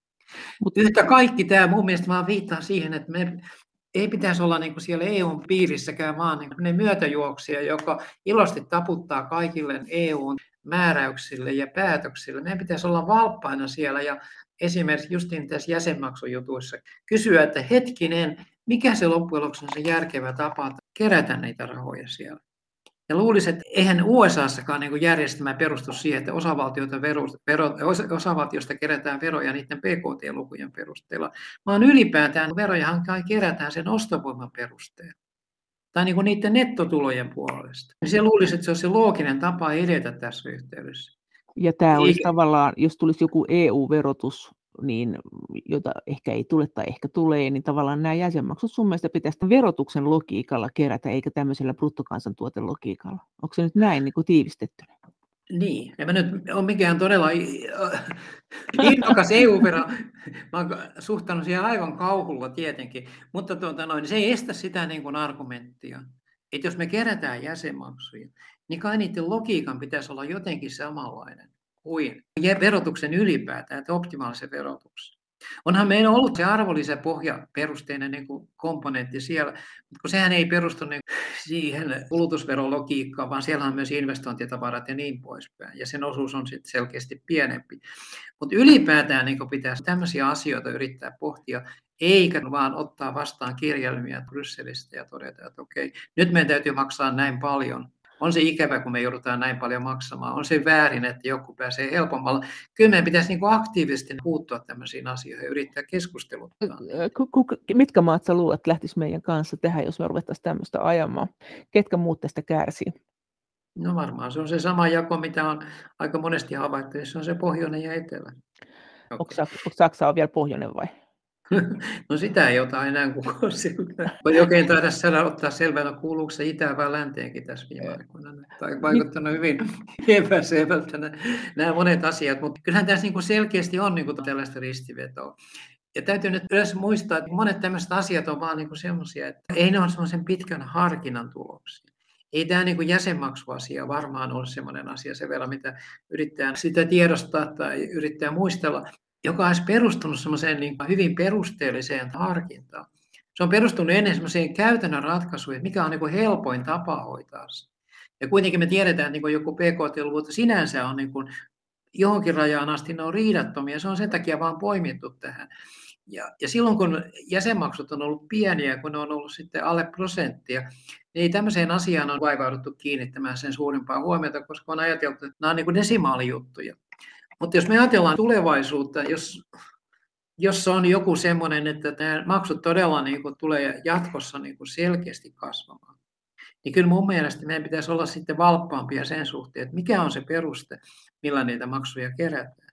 Mutta yhtä kaikki tämä mun mielestä vaan viittaa siihen, että me ei pitäisi olla niin kuin siellä EUn piirissäkään vaan niin ne myötäjuoksia, joka ilosti taputtaa kaikille EUn määräyksille ja päätöksille. Meidän pitäisi olla valppaina siellä ja esimerkiksi justiin tässä jäsenmaksujutuissa kysyä, että hetkinen, mikä se loppujen lopuksi on se järkevä tapa kerätä niitä rahoja siellä. Ja luulisin, että eihän USAssakaan niin järjestelmä perustu siihen, että osavaltioita vero, vero, osavaltiosta kerätään veroja niiden PKT-lukujen perusteella, vaan ylipäätään verojahan kerätään sen ostovoiman perusteella tai niin kuin niiden nettotulojen puolesta. Ja se luulisi, että se on se looginen tapa edetä tässä yhteydessä. Ja tämä olisi Eikä... tavallaan, jos tulisi joku EU-verotus, niin, jota ehkä ei tule tai ehkä tulee, niin tavallaan nämä jäsenmaksut sun mielestä pitäisi verotuksen logiikalla kerätä, eikä tämmöisellä bruttokansantuotelogiikalla. Onko se nyt näin niin kuin tiivistettynä? Niin, en mä nyt ole mikään todella innokas EU-vero. Mä oon suhtanut siihen aivan kauhulla tietenkin, mutta tuota noin, se ei estä sitä niin kuin argumenttia, että jos me kerätään jäsenmaksuja, niin kai niiden logiikan pitäisi olla jotenkin samanlainen kuin verotuksen ylipäätään, että optimaalisen verotuksen. Onhan meillä ollut se arvonlisäpohjaperusteinen niin kuin komponentti siellä, mutta sehän ei perustu niin siihen kulutusverologiikkaan, vaan siellä on myös investointitavarat ja niin poispäin. Ja sen osuus on sitten selkeästi pienempi. Mutta ylipäätään niin pitäisi tämmöisiä asioita yrittää pohtia, eikä vaan ottaa vastaan kirjelmiä Brysselistä ja todeta, että okei, nyt meidän täytyy maksaa näin paljon, on se ikävä, kun me joudutaan näin paljon maksamaan. On se väärin, että joku pääsee helpommalla. Kyllä meidän pitäisi niin aktiivisesti puuttua tämmöisiin asioihin ja yrittää keskusteluttaa. Mitkä maat sä luulet lähtisi meidän kanssa tehdä, jos me ruvettaisiin tämmöistä ajamaan? Ketkä muut tästä kärsii? No varmaan se on se sama jako, mitä on aika monesti havaittu, se on se pohjoinen ja etelä. Onko Saksa on vielä pohjoinen vai? No sitä ei ota enää kukaan siltä. Voi oikein taida saada ottaa selvänä, kuuluuko se itään vai länteenkin tässä viime aikoina. Tai vaikuttanut hyvin epäselvältä nämä, monet asiat, mutta kyllähän tässä niin selkeästi on niin tällaista ristivetoa. Ja täytyy nyt myös muistaa, että monet tämmöiset asiat on vaan niin semmoisia, että ei ne ole semmoisen pitkän harkinnan tuloksia. Ei tämä niin jäsenmaksuasia varmaan ole semmoinen asia sen verran, mitä yrittää sitä tiedostaa tai yrittää muistella joka olisi perustunut semmoiseen niin hyvin perusteelliseen harkintaan. Se on perustunut ennen semmoiseen käytännön ratkaisuun, että mikä on niin helpoin tapa hoitaa se. Ja kuitenkin me tiedetään, että niin joku PKT-luvut sinänsä on niin kuin johonkin rajaan asti ne on riidattomia, se on sen takia vaan poimittu tähän. Ja, ja silloin kun jäsenmaksut on ollut pieniä, kun ne on ollut sitten alle prosenttia, niin tämmöiseen asiaan on vaivauduttu kiinnittämään sen suurimpaa huomiota, koska on ajateltu, että nämä on niin kuin desimaalijuttuja. Mutta jos me ajatellaan tulevaisuutta, jos, jos on joku semmoinen, että tämä maksut todella niin kuin tulee jatkossa niin kuin selkeästi kasvamaan, niin kyllä mun mielestä meidän pitäisi olla sitten valppaampia sen suhteen, että mikä on se peruste, millä niitä maksuja kerätään.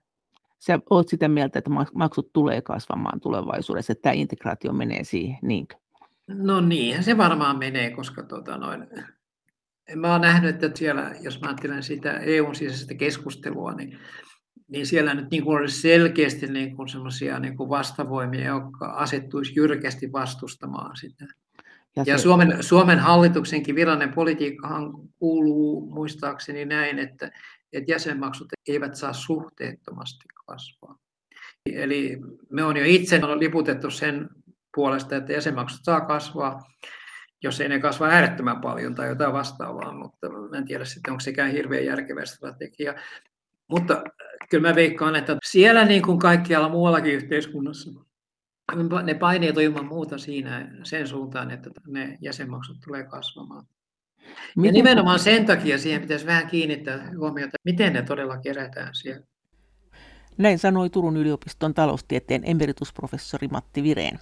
Sä olet sitä mieltä, että maksut tulee kasvamaan tulevaisuudessa, että tämä integraatio menee siihen, niinkö? No niin, se varmaan menee, koska tota noin, mä oon nähnyt, että siellä, jos mä ajattelen sitä EUn sisäistä keskustelua, niin niin siellä nyt niin kuin olisi selkeästi niin kuin sellaisia niin kuin vastavoimia, jotka asettuisi jyrkästi vastustamaan sitä. Ja, ja Suomen, Suomen hallituksenkin virallinen politiikkahan kuuluu muistaakseni näin, että, että jäsenmaksut eivät saa suhteettomasti kasvaa. Eli me on jo itse liputettu sen puolesta, että jäsenmaksut saa kasvaa, jos ei ne kasva äärettömän paljon tai jotain vastaavaa, mutta en tiedä sitten, onko sekään hirveän järkevä strategia. Mutta kyllä mä veikkaan, että siellä niin kuin kaikkialla muuallakin yhteiskunnassa ne paineet on ilman muuta siinä sen suuntaan, että ne jäsenmaksut tulee kasvamaan. Miten? Ja nimenomaan sen takia siihen pitäisi vähän kiinnittää huomiota, miten ne todella kerätään siellä. Näin sanoi Turun yliopiston taloustieteen emeritusprofessori Matti Vireen.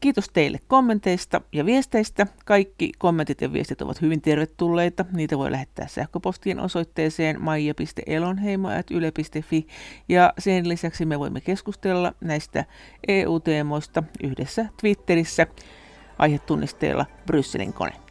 Kiitos teille kommenteista ja viesteistä. Kaikki kommentit ja viestit ovat hyvin tervetulleita. Niitä voi lähettää sähköpostien osoitteeseen maija.elonheimo.yle.fi ja sen lisäksi me voimme keskustella näistä EU-teemoista yhdessä Twitterissä aihetunnisteella Brysselin kone.